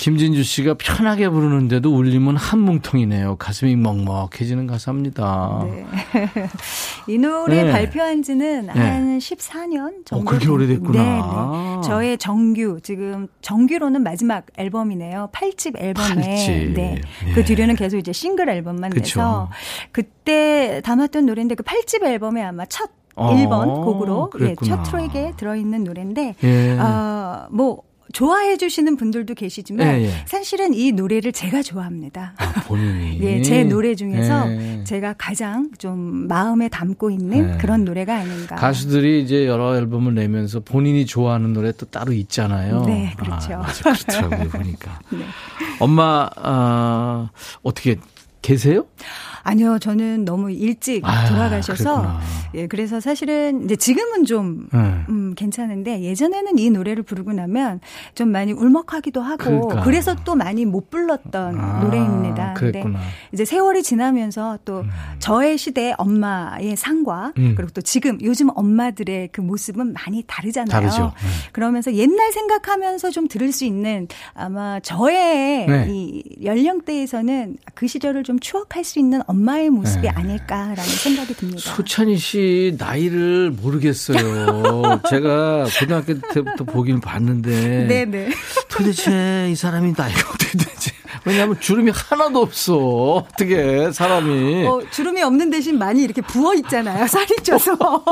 김진주 씨가 편하게 부르는데도 울림은 한 뭉텅이네요. 가슴이 먹먹해지는 가사입니다.
네. 이 노래
네.
발표한 지는
네.
한 14년 정도.
어, 그렇게 오래됐구나.
네, 네. 저의 정규, 지금 정규로는 마지막 앨범이네요. 8집 앨범에.
팔집.
네.
예.
그 뒤로는 계속 이제 싱글 앨범만
그쵸.
내서 그때 담았던 노래인데 그 8집 앨범에 아마 첫
어,
1번 곡으로 예. 첫 트랙에 들어있는 노래인데
예.
어, 뭐 좋아해 주시는 분들도 계시지만
예, 예.
사실은 이 노래를 제가 좋아합니다.
아, 본인이.
예, 제 노래 중에서
예.
제가 가장 좀 마음에 담고 있는
네.
그런 노래가 아닌가.
가수들이 이제 여러 앨범을 내면서 본인이 좋아하는 노래 또 따로 있잖아요.
네, 그렇죠.
아, 맞아, 그렇더라고요, 보니까.
네.
엄마, 아, 어떻게 계세요?
아니요, 저는 너무 일찍
아,
돌아가셔서
그랬구나.
예, 그래서 사실은 이제 지금은 좀
네.
음, 괜찮은데 예전에는 이 노래를 부르고 나면 좀 많이 울먹하기도 하고
그러니까.
그래서또 많이 못 불렀던
아,
노래입니다.
그랬구나.
근데 이제 세월이 지나면서 또 저의 시대 엄마의 상과
음.
그리고 또 지금 요즘 엄마들의 그 모습은 많이 다르잖아요.
다르죠. 네.
그러면서 옛날 생각하면서 좀 들을 수 있는 아마 저의
네.
이 연령대에서는 그 시절을 좀 추억할 수 있는 엄마 의 모습이
네.
아닐까라는 생각이 듭니다.
소찬희 씨 나이를 모르겠어요. 제가 고등학교 때부터 보긴 봤는데
네네.
도대체 이 사람이 나이가 어떻게 되지? 왜냐하면 주름이 하나도 없어. 어떻게 사람이
어, 주름이 없는 대신 많이 이렇게 부어 있잖아요. 살이 쪄서.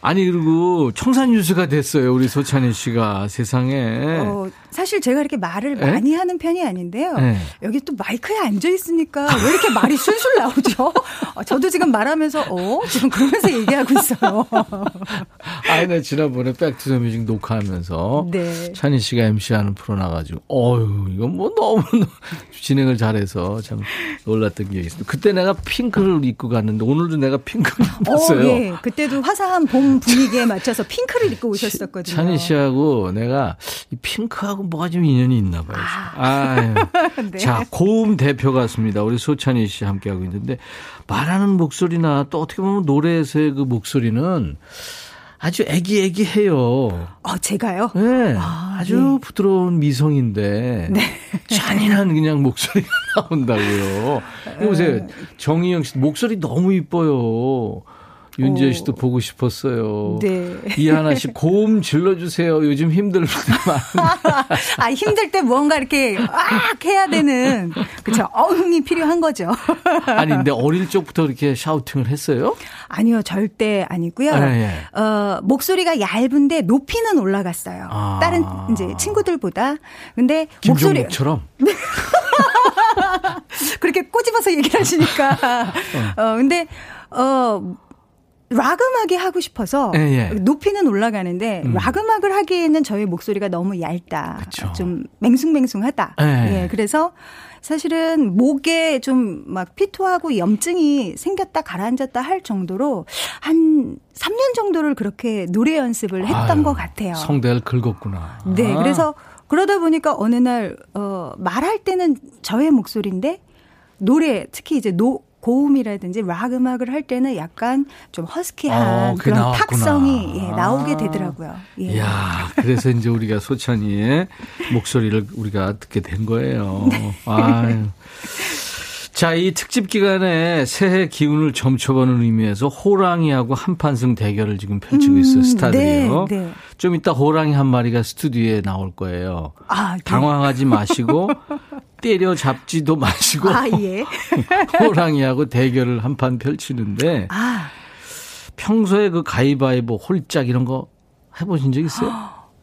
아니 그리고 청산 유수가 됐어요. 우리 소찬희 씨가 세상에.
어, 사실 제가 이렇게 말을
네?
많이 하는 편이 아닌데요.
네.
여기 또 마이크에 앉아 있으니까 왜 이렇게 말이 술술 나오죠? 어, 저도 지금 말하면서 어 지금 그러면서 얘기하고 있어요.
아니 나 지난번에 Back to the Music 녹화하면서
네.
찬희 씨가 MC하는 프로 나가지고 어유 이건 뭐 너무 진행을 잘해서 참 놀랐던 기억이 있습니다. 그때 내가 핑크를 입고 갔는데 오늘도 내가 핑크를 입었어요.
어, 예. 그때도 화사한 봄 분위기에 맞춰서 핑크를 입고 오셨었거든요.
찬희 씨하고 내가 이 핑크하고 뭐가 좀 인연이 있나 봐요. 아유.
네.
자, 고음 대표 같습니다. 우리 소찬희 씨 함께하고 있는데 말하는 목소리나 또 어떻게 보면 노래에서의 그 목소리는 아주 애기애기해요.
어, 제가요?
네.
아,
아, 주
네.
부드러운 미성인데 잔인한 그냥 목소리가 나온다고요. 보세요. 정희영 씨 목소리 너무 이뻐요.
어.
씨도 보고 싶었어요.
네.
이하나 씨 고음 질러주세요. 요즘 힘들 때.
아, 힘들 때 무언가 이렇게 악 해야 되는 그쵸 어흥이 필요한 거죠.
아니 근데 어릴 적부터 이렇게 샤우팅을 했어요?
아니요, 절대 아니고요.
예, 예.
어, 목소리가 얇은데 높이는 올라갔어요.
아.
다른 이제 친구들보다. 근데 목소리
김종국처럼.
그렇게 꼬집어서 얘기를 하시니까. 어, 근데 어 락 음악이 하고 싶어서
예, 예.
높이는 올라가는데
음.
락 음악을 하기에는 저의 목소리가 너무 얇다.
그쵸.
좀 맹숭맹숭하다.
예.
예. 그래서 사실은 목에 좀 막 피토하고 염증이 생겼다 가라앉았다 할 정도로 한 3년 정도를 그렇게 노래 연습을 했던
아유,
것 같아요.
성대를 긁었구나.
네,
아.
그래서 그러다 보니까 어느 날, 어, 말할 때는 저의 목소리인데, 노래, 특히 이제 노, 고음이라든지 락 음악을 할 때는 약간 좀 허스키한
어,
그런
나왔구나.
탁성이 예, 나오게
아.
되더라고요. 예.
이야, 그래서 이제 우리가 소찬휘의 목소리를 우리가 듣게 된 거예요.
네.
아유. 자, 이 특집 기간에 새해 기운을 점쳐보는 의미에서 호랑이하고 한판승 대결을 지금 펼치고 있어요,
음,
스타들이요.
네, 네.
좀 이따 호랑이 한 마리가 스튜디오에 나올 거예요.
아, 네.
당황하지 마시고, 때려 잡지도 마시고,
아, 예.
호랑이하고 대결을 한 판 펼치는데,
아,
평소에 그 가위바위보, 홀짝 이런 거 해보신 적 있어요?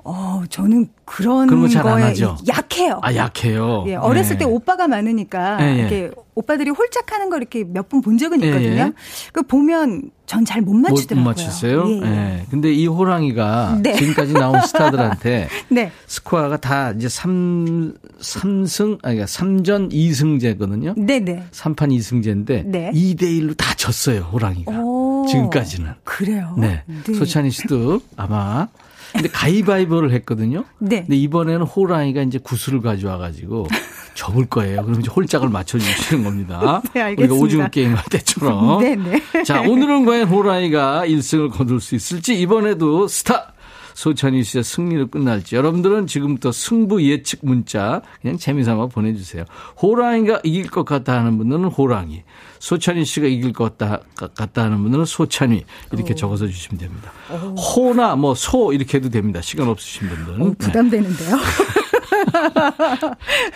어, 저는 그런,
그런
거에
하죠?
약해요.
아, 약해요.
예, 어렸을
네.
때 오빠가 많으니까
예, 예.
이렇게 오빠들이 홀짝 하는 거 이렇게 몇 번 본 적은
예,
있거든요.
예.
그 보면 전잘못
못,
맞추더라고요.
못 맞췄어요?
예, 예.
예. 근데 이 호랑이가
네.
지금까지 나온 스타들한테
네.
스코어가 다 이제 3, 삼승 아니, 그러니까 3전 2승제거든요.
네, 네.
3판 2승제인데
네.
2대 1로 다 졌어요, 호랑이가.
오.
지금까지는.
그래요?
네. 소찬희 씨도 아마 근데 가위바위보를 했거든요.
네.
근데 이번에는 호랑이가 이제 구슬을 가져와 가지고 접을 거예요. 그럼 이제 홀짝을 맞춰 주시는 겁니다.
네,
우리가
알겠습니다.
오징어 게임 할 때처럼.
네, 네.
자, 오늘은 과연 호랑이가 1승을 거둘 수 있을지 이번에도 스타 소찬희 씨의 승리로 끝날지 여러분들은 지금부터 승부 예측 문자 그냥 재미삼아 보내주세요. 호랑이가 이길 것 같다 하는 분들은 호랑이, 소찬희 씨가 이길 것 같다, 같다 하는 분들은 소찬희 이렇게 적어서 주시면 됩니다. 호나 뭐 소 이렇게 해도 됩니다. 시간 없으신 분들은.
어,
네.
부담되는데요.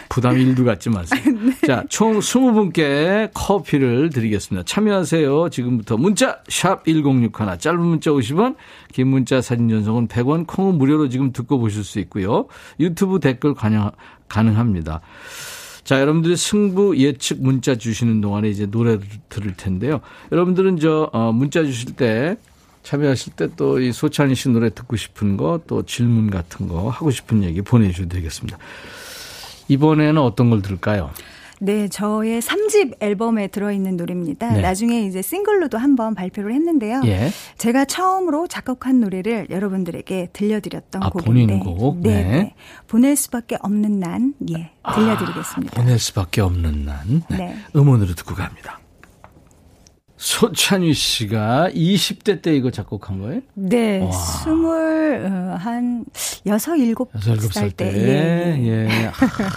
부담 일도 갖지 마세요. 자, 총 20분께 커피를 드리겠습니다. 참여하세요. 지금부터 문자 샵 1061, 짧은 문자 50원, 긴 문자 사진 전송은 100원, 콩은 무료로 지금 듣고 보실 수 있고요. 유튜브 댓글 관여, 가능합니다. 자, 여러분들이 승부 예측 문자 주시는 동안에 이제 노래를 들을 텐데요. 여러분들은 저, 어, 문자 주실 때 참여하실 때 또 이 소찬희 씨 노래 듣고 싶은 거 또 질문 같은 거 하고 싶은 얘기 보내주셔도 되겠습니다. 이번에는 어떤 걸 들을까요?
네, 저의 3집 앨범에 들어있는 노래입니다.
네.
나중에 이제 싱글로도 한번 발표를 했는데요.
예.
제가 처음으로 작곡한 노래를 여러분들에게 들려드렸던
아,
곡인데.
본인 곡?
네.
네.
네. 보낼 수밖에 없는 난, 예, 들려드리겠습니다.
보낼 수밖에 없는 난. 네.
네.
음원으로 듣고 갑니다. 소찬휘 씨가 20대 때 이거 작곡한 거예요?
네,
와.
스물, 어, 한, 여섯, 일곱
6, 7살
살
때.
때. 예, 예.
예. 아,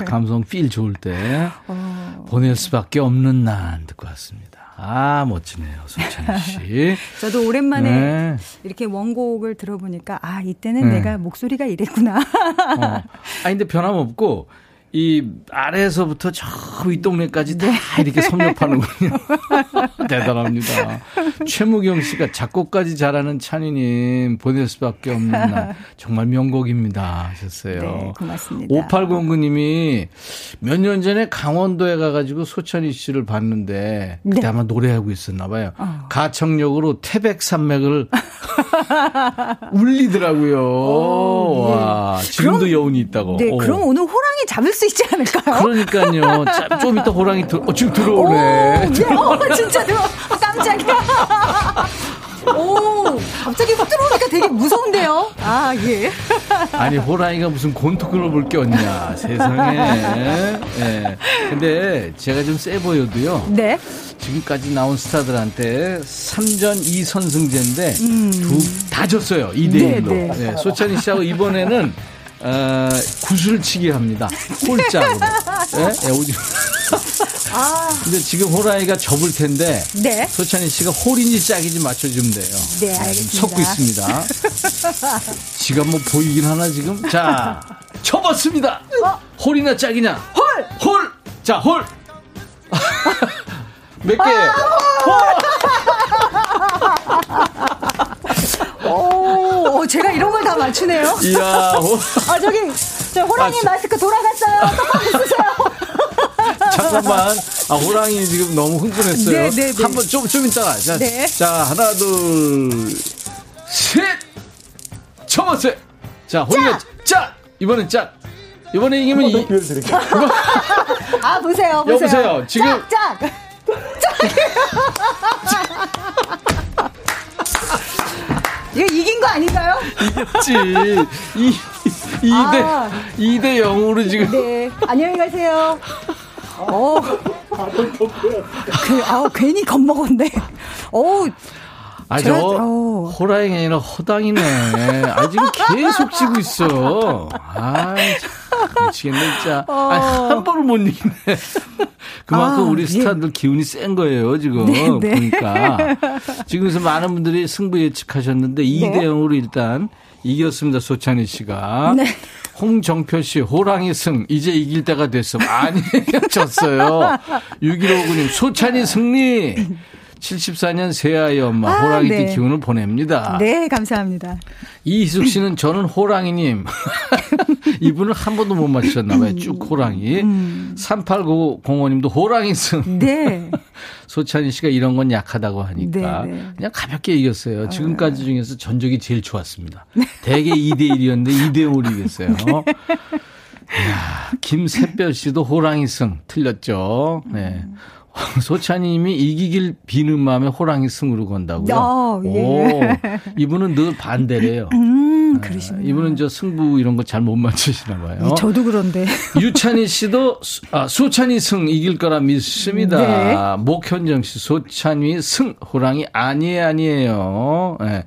감성 필 좋을 때.
어,
보낼 수밖에 없는 난 듣고 왔습니다. 아, 멋지네요. 소찬휘 씨.
저도 오랜만에
네.
이렇게 원곡을 들어보니까, 아, 이때는
네.
내가 목소리가 이랬구나.
어. 아 근데 변함없고 이 아래에서부터 저 윗동네까지 다 이렇게 섭렵하는군요. 대단합니다. 최무경 씨가 작곡까지 잘하는 찬이님 보낼 수밖에 없는 날 정말 명곡입니다 하셨어요.
네, 고맙습니다.
5809님이 몇 년 전에 강원도에 가가지고 소찬희 씨를 봤는데 그때
네.
아마 노래하고 있었나 봐요.
어.
가청역으로 태백산맥을 울리더라고요.
오, 예.
와, 지금도
그럼-
여운이 있다고.
네,
오.
그럼 오늘 호랑이 잡을 수 있지 않을까요?
그러니까요. 자, 좀 이따 호랑이 들, 어, 지금 들어오네.
오, 네, 어, 진짜 들어. 아, 깜짝이야. 오, 갑자기 훅 들어오니까 되게 무서운데요? 아, 예.
아니, 호랑이가 무슨 곤토크를 볼게 없냐, 세상에. 예. 근데 제가 좀 세 보여도요.
네.
지금까지 나온 스타들한테 3전 2선승제인데 두, 다 졌어요. 2대1로.
네, 네.
소찬희 씨하고 이번에는 어, 구슬 치기 합니다. 홀짝으로. 예? 예, 오지.
아,
근데 지금 호랑이가 접을 텐데
네.
소찬희 씨가 홀인지 짝인지 맞춰주면 돼요.
네,
지금
알겠습니다.
섞고 있습니다. 지가 뭐 보이긴 하나 지금? 자, 접었습니다.
어?
홀이나 짝이냐? 홀! 홀! 자, 홀! 몇 개예요?
오, 오, 제가 걸 다 맞추네요.
이야, 홀.
아, 저기, 저 호랑이
아, 저-
마스크 돌아갔어요. 똑바로 쓰세요.
잠깐만. 아, 호랑이 지금 너무 흥분했어요.
네, 네, 네.
한번 좀, 좀 이따가. 자,
네.
자, 하나, 둘, 셋! 접었어요. 자, 호리가 짝! 이번엔 짝! 이번에 이기면 이,
아, 보세요, 보세요.
여보세요, 지금-
짝, 짝. 이거 이긴 거 아닌가요?
이겼지. 이, 이대
아.
이대 0으로 지금.
네. 안녕히 가세요. 어, 그, 아우, 괜히 겁먹었네. 어우,
아, 저
어.
호랑이 아니라 허당이네. 아, 지금 계속 지고 있어. 아, 참, 미치겠네, 진짜. 아, 한 번을 못 이기네. 그만큼
아,
우리
예.
스타들 기운이 센 거예요, 지금.
네, 네.
보니까. 지금서 많은 분들이 승부 예측하셨는데, 2대 0으로 일단 이겼습니다, 소찬희 씨가.
네.
홍정표 씨, 호랑이 승, 이제 이길 때가 됐어. 많이 졌어요. 6159님, 소찬이 승리! 74년 새아이 엄마,
아,
호랑이띠
네.
기운을 보냅니다.
네, 감사합니다.
이희숙 씨는 저는 호랑이님. 이분을 한 번도 못 맞추셨나 봐요. 쭉 호랑이. 3890님도 호랑이 승.
음. 네.
소찬희 씨가 이런 건 약하다고 하니까
네, 네.
그냥 가볍게 이겼어요. 지금까지 중에서 전적이 제일 좋았습니다. 대개 2대 1이었는데 2대 0으로 이겼어요. 이야, 김새별 씨도 호랑이 승 틀렸죠. 네. 소찬님이 이기길 비는 마음에 호랑이 승으로 건다고요.
어, 예.
오, 이분은 늘 반대래요.
음, 그러시군요.
이분은 저 승부 이런 거 잘 못 맞추시나 봐요.
저도 그런데.
유찬희 씨도 수, 아, 소찬이 승 이길 거라 믿습니다.
네.
목현정 씨 소찬이 승 호랑이 아니에요 아니에요. 예.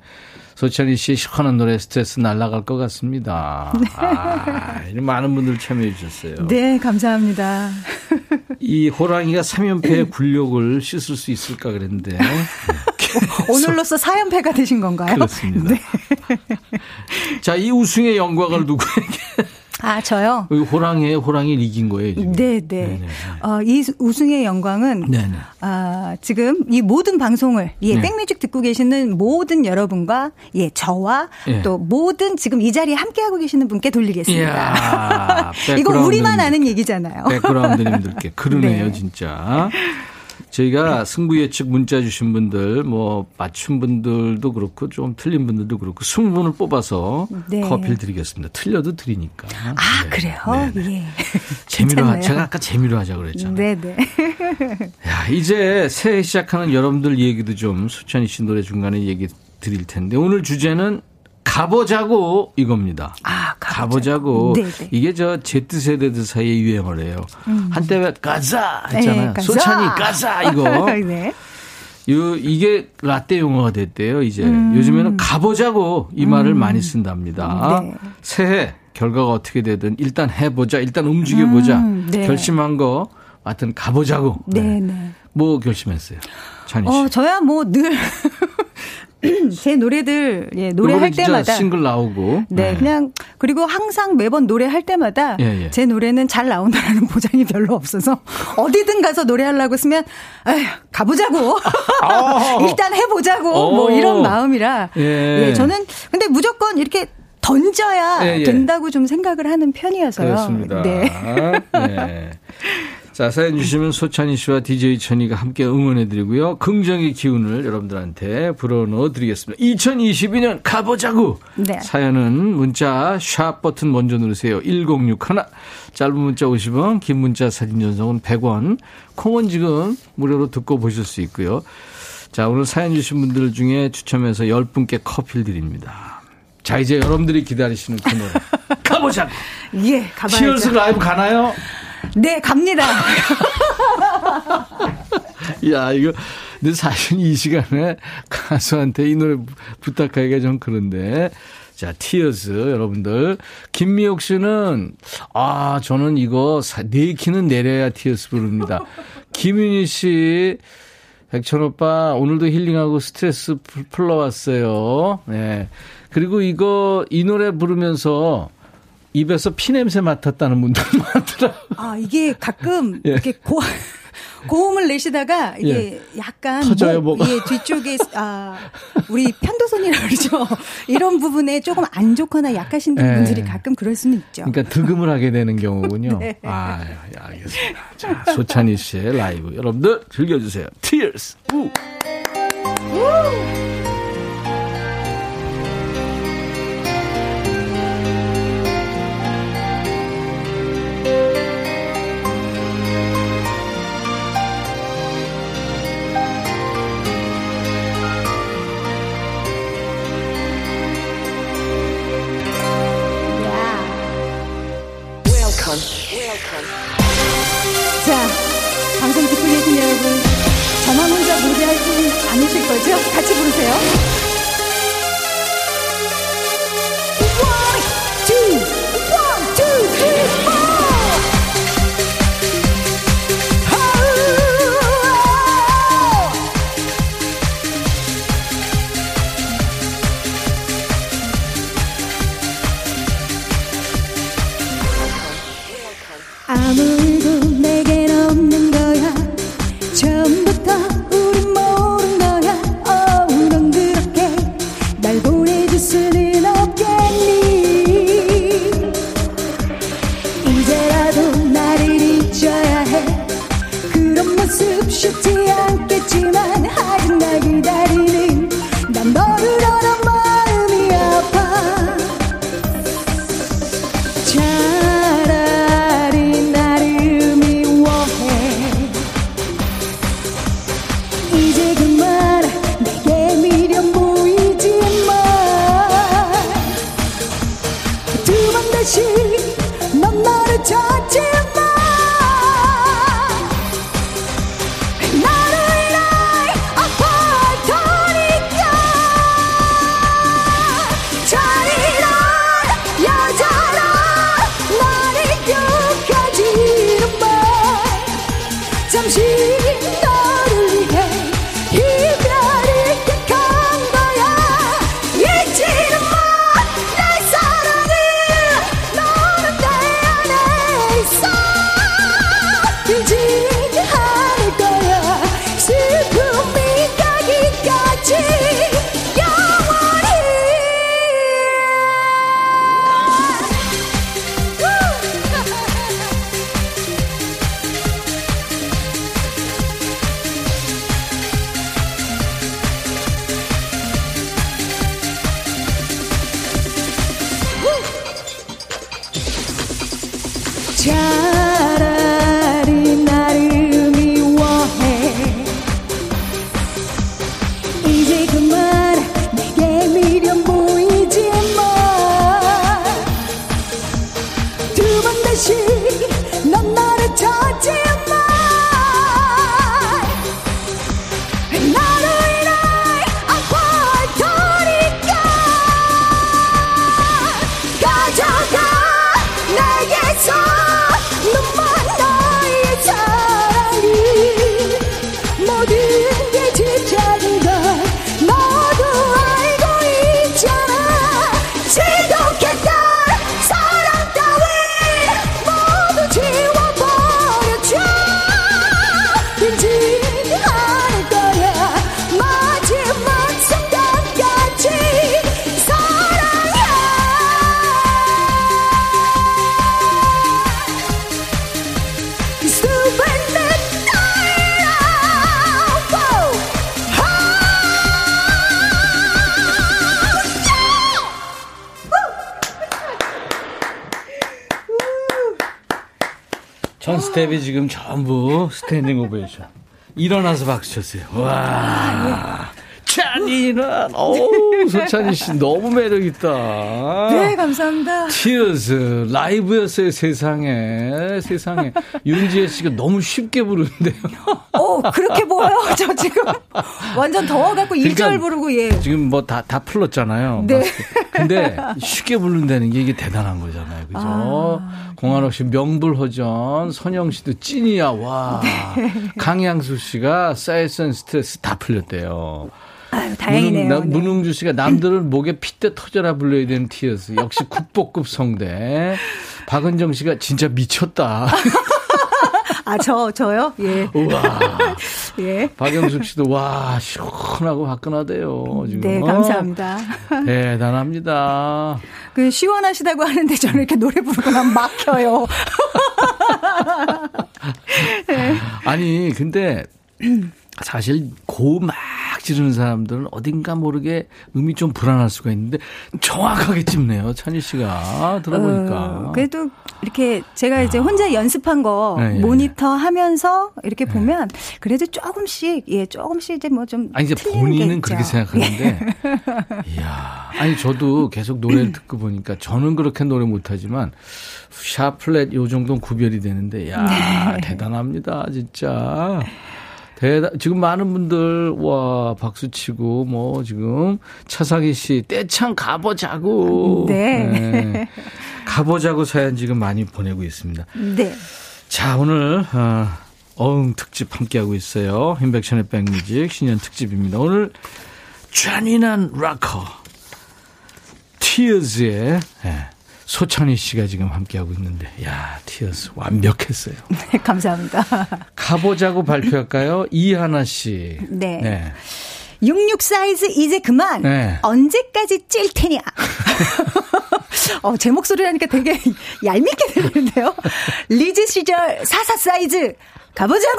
소찬희 씨의 시원한 노래 스트레스 날아갈 것 같습니다. 아, 이런 많은 분들 참여해 주셨어요.
네, 감사합니다.
이 호랑이가 3연패의 굴욕을 씻을 수 있을까 그랬는데
오늘로써 사연패가 되신 건가요?
그렇습니다. 자, 이 우승의 영광을 누구에게
아, 저요?
이 호랑이의 호랑이를 이긴 거예요. 지금.
네, 네. 어, 이 우승의 영광은
네네.
아, 지금 이 모든 방송을 예,
네.
백뮤직 듣고 계시는 모든 여러분과 예, 저와
예.
또 모든 지금 이 자리에 함께 하고 계시는 분께 돌리겠습니다.
이야,
이거 우리만. 아는 얘기잖아요.
백그라운드님들께 그러네요,
네.
진짜. 저희가 승부 예측 문자 주신 분들, 뭐 맞춘 분들도 그렇고 좀 틀린 분들도 그렇고 20분을 뽑아서
네.
커피를 드리겠습니다. 틀려도 드리니까.
아,
네.
그래요? 예.
재미로 하. 제가 아까 재미로 하자 그랬잖아요.
네, 네.
야, 이제 새해 시작하는 여러분들 얘기도 좀 수찬이 씨 노래 중간에 얘기 드릴 텐데 오늘 주제는 가보자고 이겁니다.
아,
가보자고.
네, 네.
이게 저 Z 세대들 사이에 유행을 해요. 한때 왜 가자 했잖아요.
네, 가자.
소찬이 가자 이거.
네.
요 이게 라떼 용어가 됐대요. 이제
음.
요즘에는 가보자고 이 말을 많이 쓴답니다.
네.
새해 결과가 어떻게 되든 일단 해보자. 일단 움직여보자.
음, 네.
결심한 거 하여튼 가보자고.
네, 네.
뭐 결심했어요? 찬희 씨.
어, 저야 뭐늘 제 노래들 예, 노래할 때마다
싱글 나오고.
네, 그냥 그리고 항상 매번 노래할 때마다
예, 예.
제 노래는 잘 나온다라는 보장이 별로 없어서 어디든 가서 노래하려고 쓰면 에휴, 가보자고 일단 해보자고
어.
뭐 이런 마음이라
예.
예, 저는 근데 무조건 이렇게 던져야
예, 예.
된다고 좀 생각을 하는 편이어서요.
그렇습니다.
네.
네. 자, 사연 주시면 소찬희 씨와 DJ 천이가 함께 응원해드리고요. 긍정의 기운을 여러분들한테 불어넣어 드리겠습니다. 2022년 가보자고!
네.
사연은 문자 샵 버튼 먼저 누르세요. 1061. 짧은 문자 50원, 긴 문자 사진 전송은 100원. 콩은 지금 무료로 듣고 보실 수 있고요. 자, 오늘 사연 주신 분들 중에 추첨해서 10분께 커피를 드립니다. 자, 이제 여러분들이 기다리시는 그 노래. 가보자고!
예, 가봐야죠.
Tears 라이브 가나요?
네, 갑니다.
야, 이거, 근데 사실 이 시간에 가수한테 이 노래 부탁하기가 좀 그런데. 자, Tears, 여러분들. 김미옥 씨는, 아, 저는 이거 사- 네 키는 내려야 Tears 부릅니다. 김윤희 씨, 백천 오빠, 오늘도 힐링하고 스트레스 풀- 풀러왔어요. 네. 그리고 이거, 이 노래 부르면서 입에서 피냄새 맡았다는 분들 많더라고요.
아, 이게 가끔
예.
이렇게 고, 고음을 내시다가 이게 약간
터져요,
목. 예, 뒤쪽에 아 우리 편도선이라고 그러죠. 이런 부분에 조금 안 좋거나 약하신
예.
분들이 가끔 그럴 수는 있죠.
그러니까 득음을 하게 되는 경우군요.
네.
아, 예, 알겠습니다. 자, 소찬휘 씨의 라이브 여러분들 즐겨 주세요. Tears. 우.
자, 거죠? 같이 부르세요.
스태프 지금 전부 standing ovation. 일어나서 박수 쳤어요. 와. 찬이는, 어우, 소찬휘 씨 너무 매력있다.
네, 감사합니다.
Tears 라이브였어요 세상에 세상에 윤지혜 씨가 너무 쉽게 부르는데요.
오, 그렇게 보여요? 저 지금 완전 더워갖고 일 1절
그러니까
부르고, 예.
지금 뭐 다 다 풀렀잖아요.
네.
근데 쉽게 부른다는 게 이게 대단한 거잖아요. 그죠?
아.
공한옥 씨 명불허전, 선영 씨도 찐이야. 와.
네.
강양수 씨가 사이선 스트레스 다 풀렸대요.
아유, 다행이네요.
문흥,
네.
문흥주 씨가 남들은 목에 핏대 터져라 불러야 되는 티어스. 역시 국보급 성대. 박은정 씨가 진짜 미쳤다.
아, 저, 저요? 예.
우와.
예.
박영숙 씨도 와, 시원하고 화끈하대요. 지금.
네,
어,
감사합니다.
대단합니다.
그, 시원하시다고 하는데 저는 이렇게 노래 부르고 나면 막혀요.
아니, 근데 사실 고막 지르는 사람들은 어딘가 모르게 음이 좀 불안할 수가 있는데 정확하게 찝네요. 찬희 씨가 들어보니까.
어, 그래도 이렇게 제가 이제 혼자 연습한 거
네, 예,
모니터 하면서 이렇게 보면 그래도 조금씩 예 조금씩 이제 뭐 좀
아니 이제 본인은. 그렇게 생각하는데, 이야, 아니 저도 계속 노래를 듣고 보니까 저는 그렇게 노래 못 하지만 샤 플랫 요 정도는 구별이 되는데, 야
네.
대단합니다 진짜. 대단, 지금 많은 분들, 와, 박수 치고, 뭐, 지금, 차상희 씨, 떼창 가보자고.
네.
가보자고 사연 지금 많이 보내고 있습니다.
네.
자, 오늘, 어, 어흥 특집 함께하고 있어요. 인백션의 백뮤직 신년 특집입니다. 오늘, 잔인한 락커, Tears의 예, 소찬휘 씨가 지금 함께하고 있는데, 야 Tears 완벽했어요.
네, 감사합니다.
가보자고 발표할까요? 이하나 씨.
네.
네.
66 사이즈 이제 그만.
네.
언제까지 찔 테냐. 어, 제 목소리라니까 되게 얄밉게 들리는데요. 리즈 시절 44 사이즈 가보자고.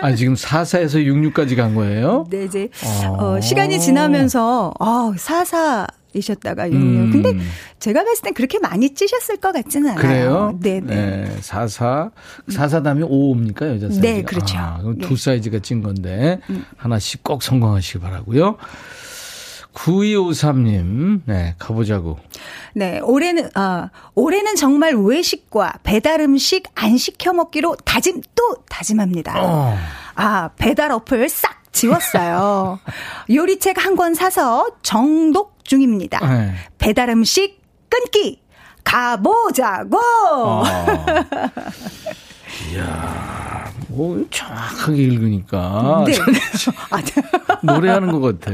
아, 지금 44에서 66까지 간 거예요?
네, 이제
어.
어, 시간이 지나면서 어, 44 이셨다가 66.
음.
근데 제가 봤을 땐 그렇게 많이 찌셨을 것 같지는 않아요.
그래요?
네, 네.
44. 44 다음에 5입니까, 여자 사이즈?
네, 그렇죠.
아, 그럼
네. 음.
두 사이즈가 찐 건데, 하나씩 꼭 성공하시기 바라고요 9253님, 네, 가보자고.
네, 올해는 아, 올해는 정말 외식과 배달 음식 안 시켜 먹기로 다짐 또 다짐합니다.
어.
아, 배달 어플 싹 지웠어요. 요리책 한 권 사서 정독 중입니다.
네.
배달 음식 끊기 가보자고.
어. 이야, 뭐, 정확하게 읽으니까.
네. 아, 네.
노래하는 것 같아.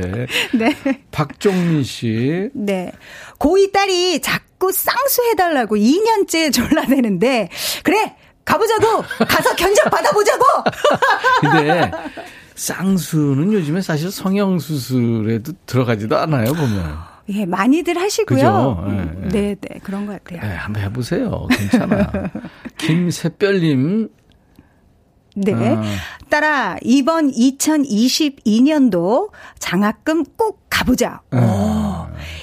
네.
박종민 씨.
네. 고이 딸이 자꾸 쌍수 해달라고 2년째 졸라대는데, 그래! 가보자고! 가서 견적 받아보자고!
근데, 쌍수는 요즘에 사실 성형 수술에도 들어가지도 않아요, 보면.
예, 많이들 하시고요.
그죠? 예, 예.
네, 네, 그런 것 같아요.
네, 한번 해보세요. 괜찮아. 김새별님.
네.
아.
따라 이번 2022년도 장학금 꼭 가보자. 오,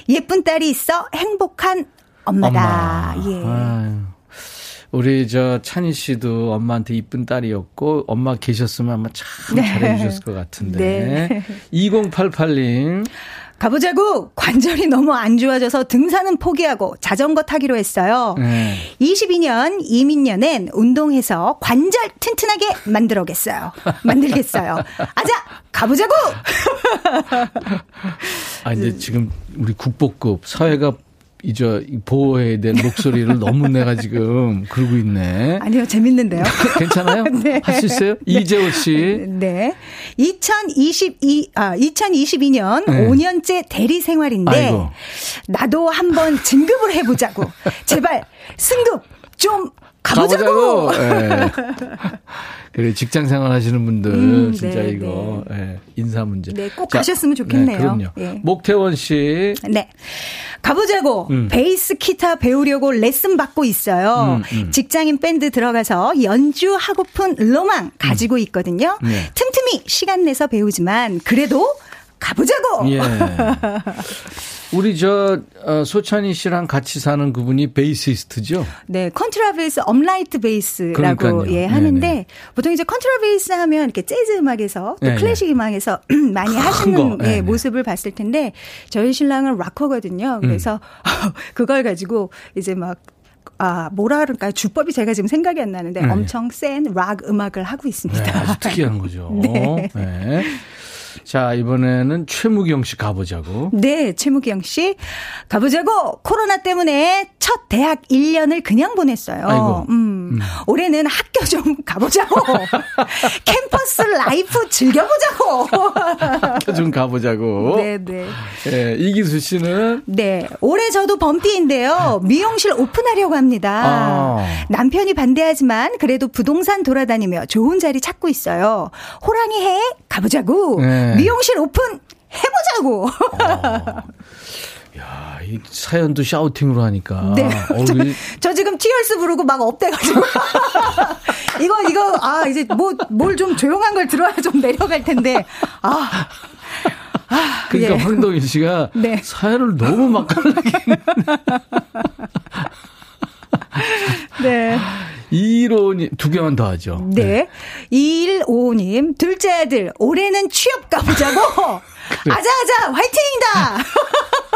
예쁜 딸이 있어 행복한 엄마다.
엄마.
예.
아유. 우리 저 찬희 씨도 엄마한테 이쁜 딸이었고 엄마 계셨으면 아마 참
네.
잘해주셨을 것 같은데.
네.
2088님.
가보자고 관절이 너무 안 좋아져서 등산은 포기하고 자전거 타기로 했어요.
네.
22년 이민년엔 운동해서 관절 튼튼하게 만들어겠어요. 만들겠어요. 아자 가보자고.
아 이제 지금 우리 국보급 사회가 이제 보호해야 될 목소리를 너무 내가 지금 그러고 있네.
아니요 재밌는데요.
괜찮아요?
네.
할 수 있어요? 이재호 씨.
네. 2022, 아, 2022년
네.
5년째 대리 생활인데,
아이고.
나도 한번 진급을 해보자고. 제발, 승급 좀 가보자고!
예. 그래 직장 생활 하시는 분들
음,
진짜
네,
이거 예, 인사 문제.
네, 꼭 가셨으면 좋겠네요.
네, 그럼요.
예.
목태원 씨.
네. 가보자고.
음.
베이스 기타 배우려고 레슨 받고 있어요.
음, 음.
직장인 밴드 들어가서 연주하고픈 로망 가지고 있거든요.
네.
틈틈이 시간 내서 배우지만 그래도 가보자고.
예. 우리 저 어, 소찬휘 씨랑 같이 사는 그분이 베이시스트죠.
네, 컨트라베이스 upright 베이스라고
그러니까요.
예
네네.
하는데 보통 이제 컨트라베이스 하면 이렇게 재즈 음악에서 또
네네.
클래식 음악에서 많이
큰
하시는
거.
예,
네네.
모습을 봤을 텐데 저희 신랑은 락커거든요. 그래서
음.
그걸 가지고 이제 막 아, 뭐라 그럴까요? 주법이 제가 지금 생각이 안 나는데
네.
엄청 센 락 음악을 하고
네,
있습니다.
아주 특이한 거죠.
네.
네. 자, 이번에는 최무경 씨 가보자고.
네, 최무경 씨. 가보자고! 코로나 때문에 첫 대학 1년을 그냥 보냈어요.
아이고.
음, 올해는 학교 좀 가보자고! 캠퍼스 life 즐겨보자고!
학교 좀 가보자고.
네, 네.
예, 이기수 씨는
네. 올해 저도 범띠인데요. 미용실 오픈하려고 합니다.
아.
남편이 반대하지만 그래도 부동산 돌아다니며 좋은 자리 찾고 있어요. 호랑이 해 가보자고.
네.
미용실 오픈 해보자고.
야, 이 사연도 shouting으로 하니까.
네.
어,
저,
이-
저 지금 Tears 부르고 막 up돼가지고. 이거, 이거, 아, 이제 뭐, 뭘 좀 조용한 걸 들어야 좀 내려갈 텐데. 아. 아,
그러니까
예.
황동일 씨가
네.
사연을 너무 맛깔나게
네.
215님 두 개만 더 하죠.
네. 2155님, 둘째 아들, 올해는 취업 가보자고! 아자아자, 화이팅이다!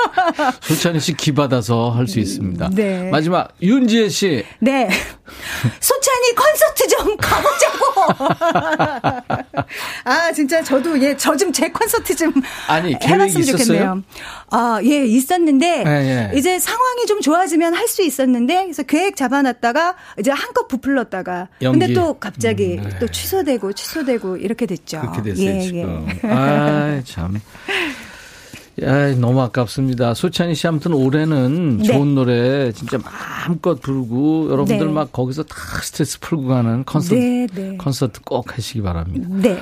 소찬희 씨 기받아서 할 수 있습니다.
네.
마지막 윤지혜 씨.
네. 소찬이 콘서트 좀 가보자고! 아, 진짜 저도, 예, 저 좀 제 콘서트 좀
아니,
해봤으면
있었어요?
좋겠네요. 아, 예, 있었는데,
예, 예.
이제 상황이 좀 좋아지면 할 수 있었는데, 그래서 계획 잡아놨다가, 이제 한껏 부풀렀다가, 근데
연기.
또 갑자기
음, 네.
또 취소되고, 취소되고, 이렇게 됐죠.
그렇게 됐어요,
예,
지금.
예.
아, 참. 야, 너무 아깝습니다. 소찬희 씨 아무튼 올해는
네.
좋은 노래 진짜 마음껏 부르고 여러분들
네.
막 거기서 다 스트레스 풀고 가는 콘서트
네, 네.
콘서트 꼭 하시기 바랍니다.
네.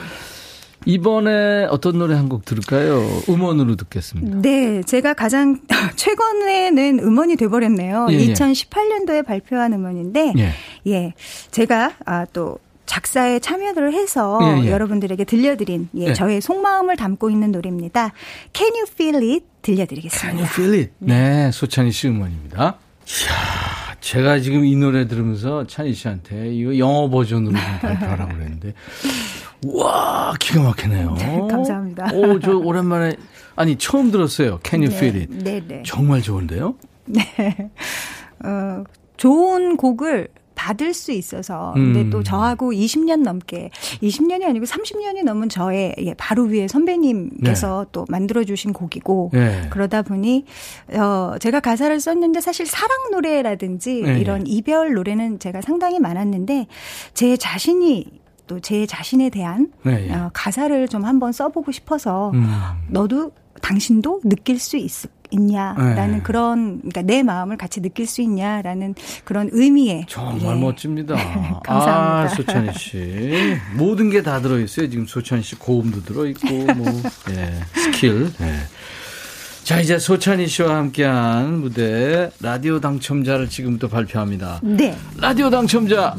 이번에 어떤 노래 한 곡 들을까요? 음원으로 듣겠습니다.
네, 제가 가장 최근에는 음원이 돼버렸네요.
예, 예.
2018년도에 발표한 음원인데,
예.
예, 제가 아, 또 작사에 참여를 해서
예, 예.
여러분들에게 들려드린 예,
예.
저의 속마음을 담고 있는 노래입니다. Can You Feel It 들려드리겠습니다.
Can you feel it? 네, 소찬희 씨 음원입니다. 이야, 제가 지금 이 노래 들으면서 찬희 씨한테 이거 영어 버전으로 좀 발표하라고 그랬는데, 와 기가 막히네요.
감사합니다.
오, 저 오랜만에, 아니, 처음 들었어요. Can you feel it?
네, 네.
정말 좋은데요?
어, 좋은 곡을 받을 수 있어서 근데
음.
또 저하고 20년 넘게 20년이 아니고 30년이 넘은 저의 예, 바로 위에 선배님께서 또 만들어 주신 곡이고
네.
그러다 보니 어 제가 가사를 썼는데 사실 사랑 노래라든지
네.
이런 이별 노래는 제가 상당히 많았는데 제 자신이 또 제 자신에 대한
네, 예.
어, 가사를 좀 한번 써보고 싶어서
음.
너도 당신도 느낄 수 있, 있냐라는
네.
그런 그러니까 내 마음을 같이 느낄 수 있냐라는 그런 의미의
정말
예.
멋집니다.
감사합니다.
아, 소찬휘 씨. 모든 게 다 들어 있어요. 지금 소찬휘 씨 고음도 들어 있고, 뭐, 예, 스킬. 예. 자, 이제 소찬희 씨와 함께한 무대, 라디오 당첨자를 지금부터 발표합니다.
네.
라디오 당첨자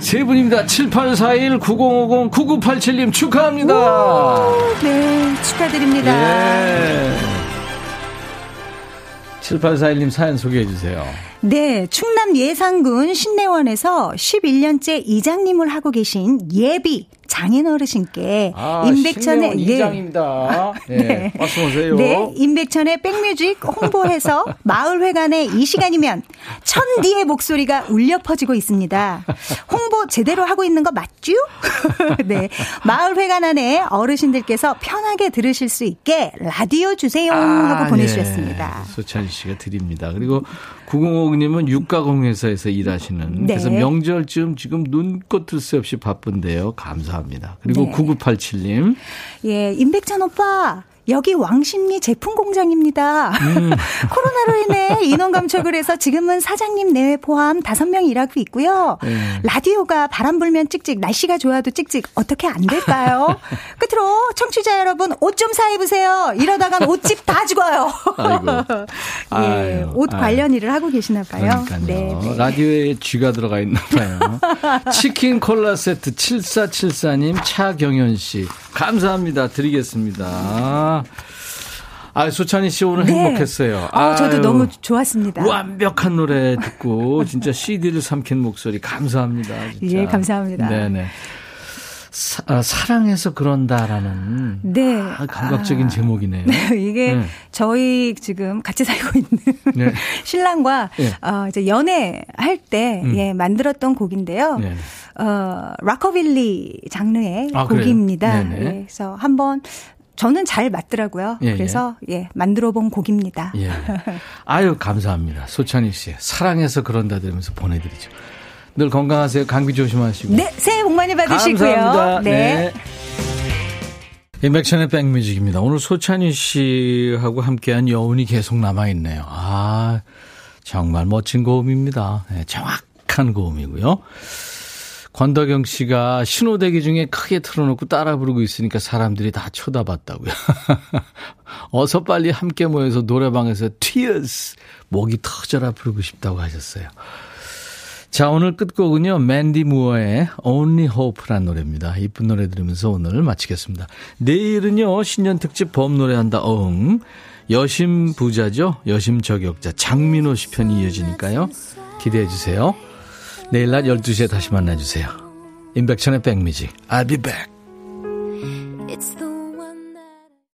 세 분입니다. 7841, 9050, 9987님 축하합니다.
네, 축하드립니다.
예. 7841님 사연 소개해 주세요.
네, 충남 예산군 신내원에서 11년째 이장님을 하고 계신 예비 장인 어르신께 임백천의 예.
이장입니다. 네.
네.
말씀하세요.
네, 임백천의 백뮤직 홍보해서 마을회관에 이 시간이면 천디의 목소리가 울려 퍼지고 있습니다. 홍보 제대로 하고 있는 거 맞죠? 네, 마을회관 안에 어르신들께서 편하게 들으실 수 있게 라디오 주세요 하고 보내주셨습니다.
예. 소찬희 씨가 드립니다. 그리고 9050님은 육가공회사에서 일하시는
네.
그래서 명절쯤 지금 눈꽃 뜰 새 없이 바쁜데요. 감사합니다. 그리고
네.
9987님
예, 임백천 오빠. 여기 왕십리 제품 공장입니다.
음.
코로나로 인해 인원 감축을 해서 지금은 사장님 내외 포함 다섯 명 일하고 있고요.
네.
라디오가 바람 불면 찍찍, 날씨가 좋아도 찍찍 어떻게 안 될까요? 끝으로 청취자 여러분 옷 좀 사 입으세요. 이러다간 옷집 다 죽어요.
아이고.
예,
아유,
옷
아유.
관련 일을 하고 계시나 봐요.
그러니까요.
네, 네.
라디오에 쥐가 들어가 있나 봐요. 치킨 콜라 세트 7474님 차경현 씨 감사합니다. 드리겠습니다. 아, 소찬희 씨 오늘
네.
행복했어요.
아, 저도
아유,
너무 좋았습니다.
완벽한 노래 듣고 진짜 CD를 삼킨 목소리 감사합니다. 진짜.
예, 감사합니다.
네네. 사, 아, 사랑해서 그런다라는
네.
아, 감각적인 제목이네요.
이게
네.
저희 지금 같이 살고 있는
네.
신랑과
예.
어, 이제 연애할 때
음.
예, 만들었던 곡인데요.
네.
어, 락커빌리 장르의
아?
곡입니다.
네네.
예, 그래서 한번 저는 잘 맞더라고요.
예,
그래서 예, 만들어 본 곡입니다.
예. 아유, 감사합니다. 소찬희 씨. 사랑해서 그런다 들으면서 보내드리죠. 늘 건강하세요. 감기 조심하시고.
네, 새해 복 많이 받으시고요.
감사합니다.
네.
인백션의 백뮤직입니다. 오늘 소찬희 씨하고 함께한 여운이 계속 남아있네요. 아, 정말 멋진 고음입니다. 네, 정확한 고음이고요. 권덕영 씨가 신호대기 중에 크게 틀어놓고 따라 부르고 있으니까 사람들이 다 쳐다봤다고요. 어서 빨리 함께 모여서 노래방에서 Tears 목이 터져라 부르고 싶다고 하셨어요. 자, 오늘 끝곡은요, 맨디 무어의 Only Hope란 노래입니다. 이쁜 노래 들으면서 오늘 마치겠습니다. 내일은요, 신년 특집 범 노래한다, 어흥. 여심 부자죠? 여심 저격자. 장민호 씨 편이 이어지니까요. 기대해 주세요. 내일 낮 12시에 다시 만나 주세요. 임백천의 백미직. I'll be back.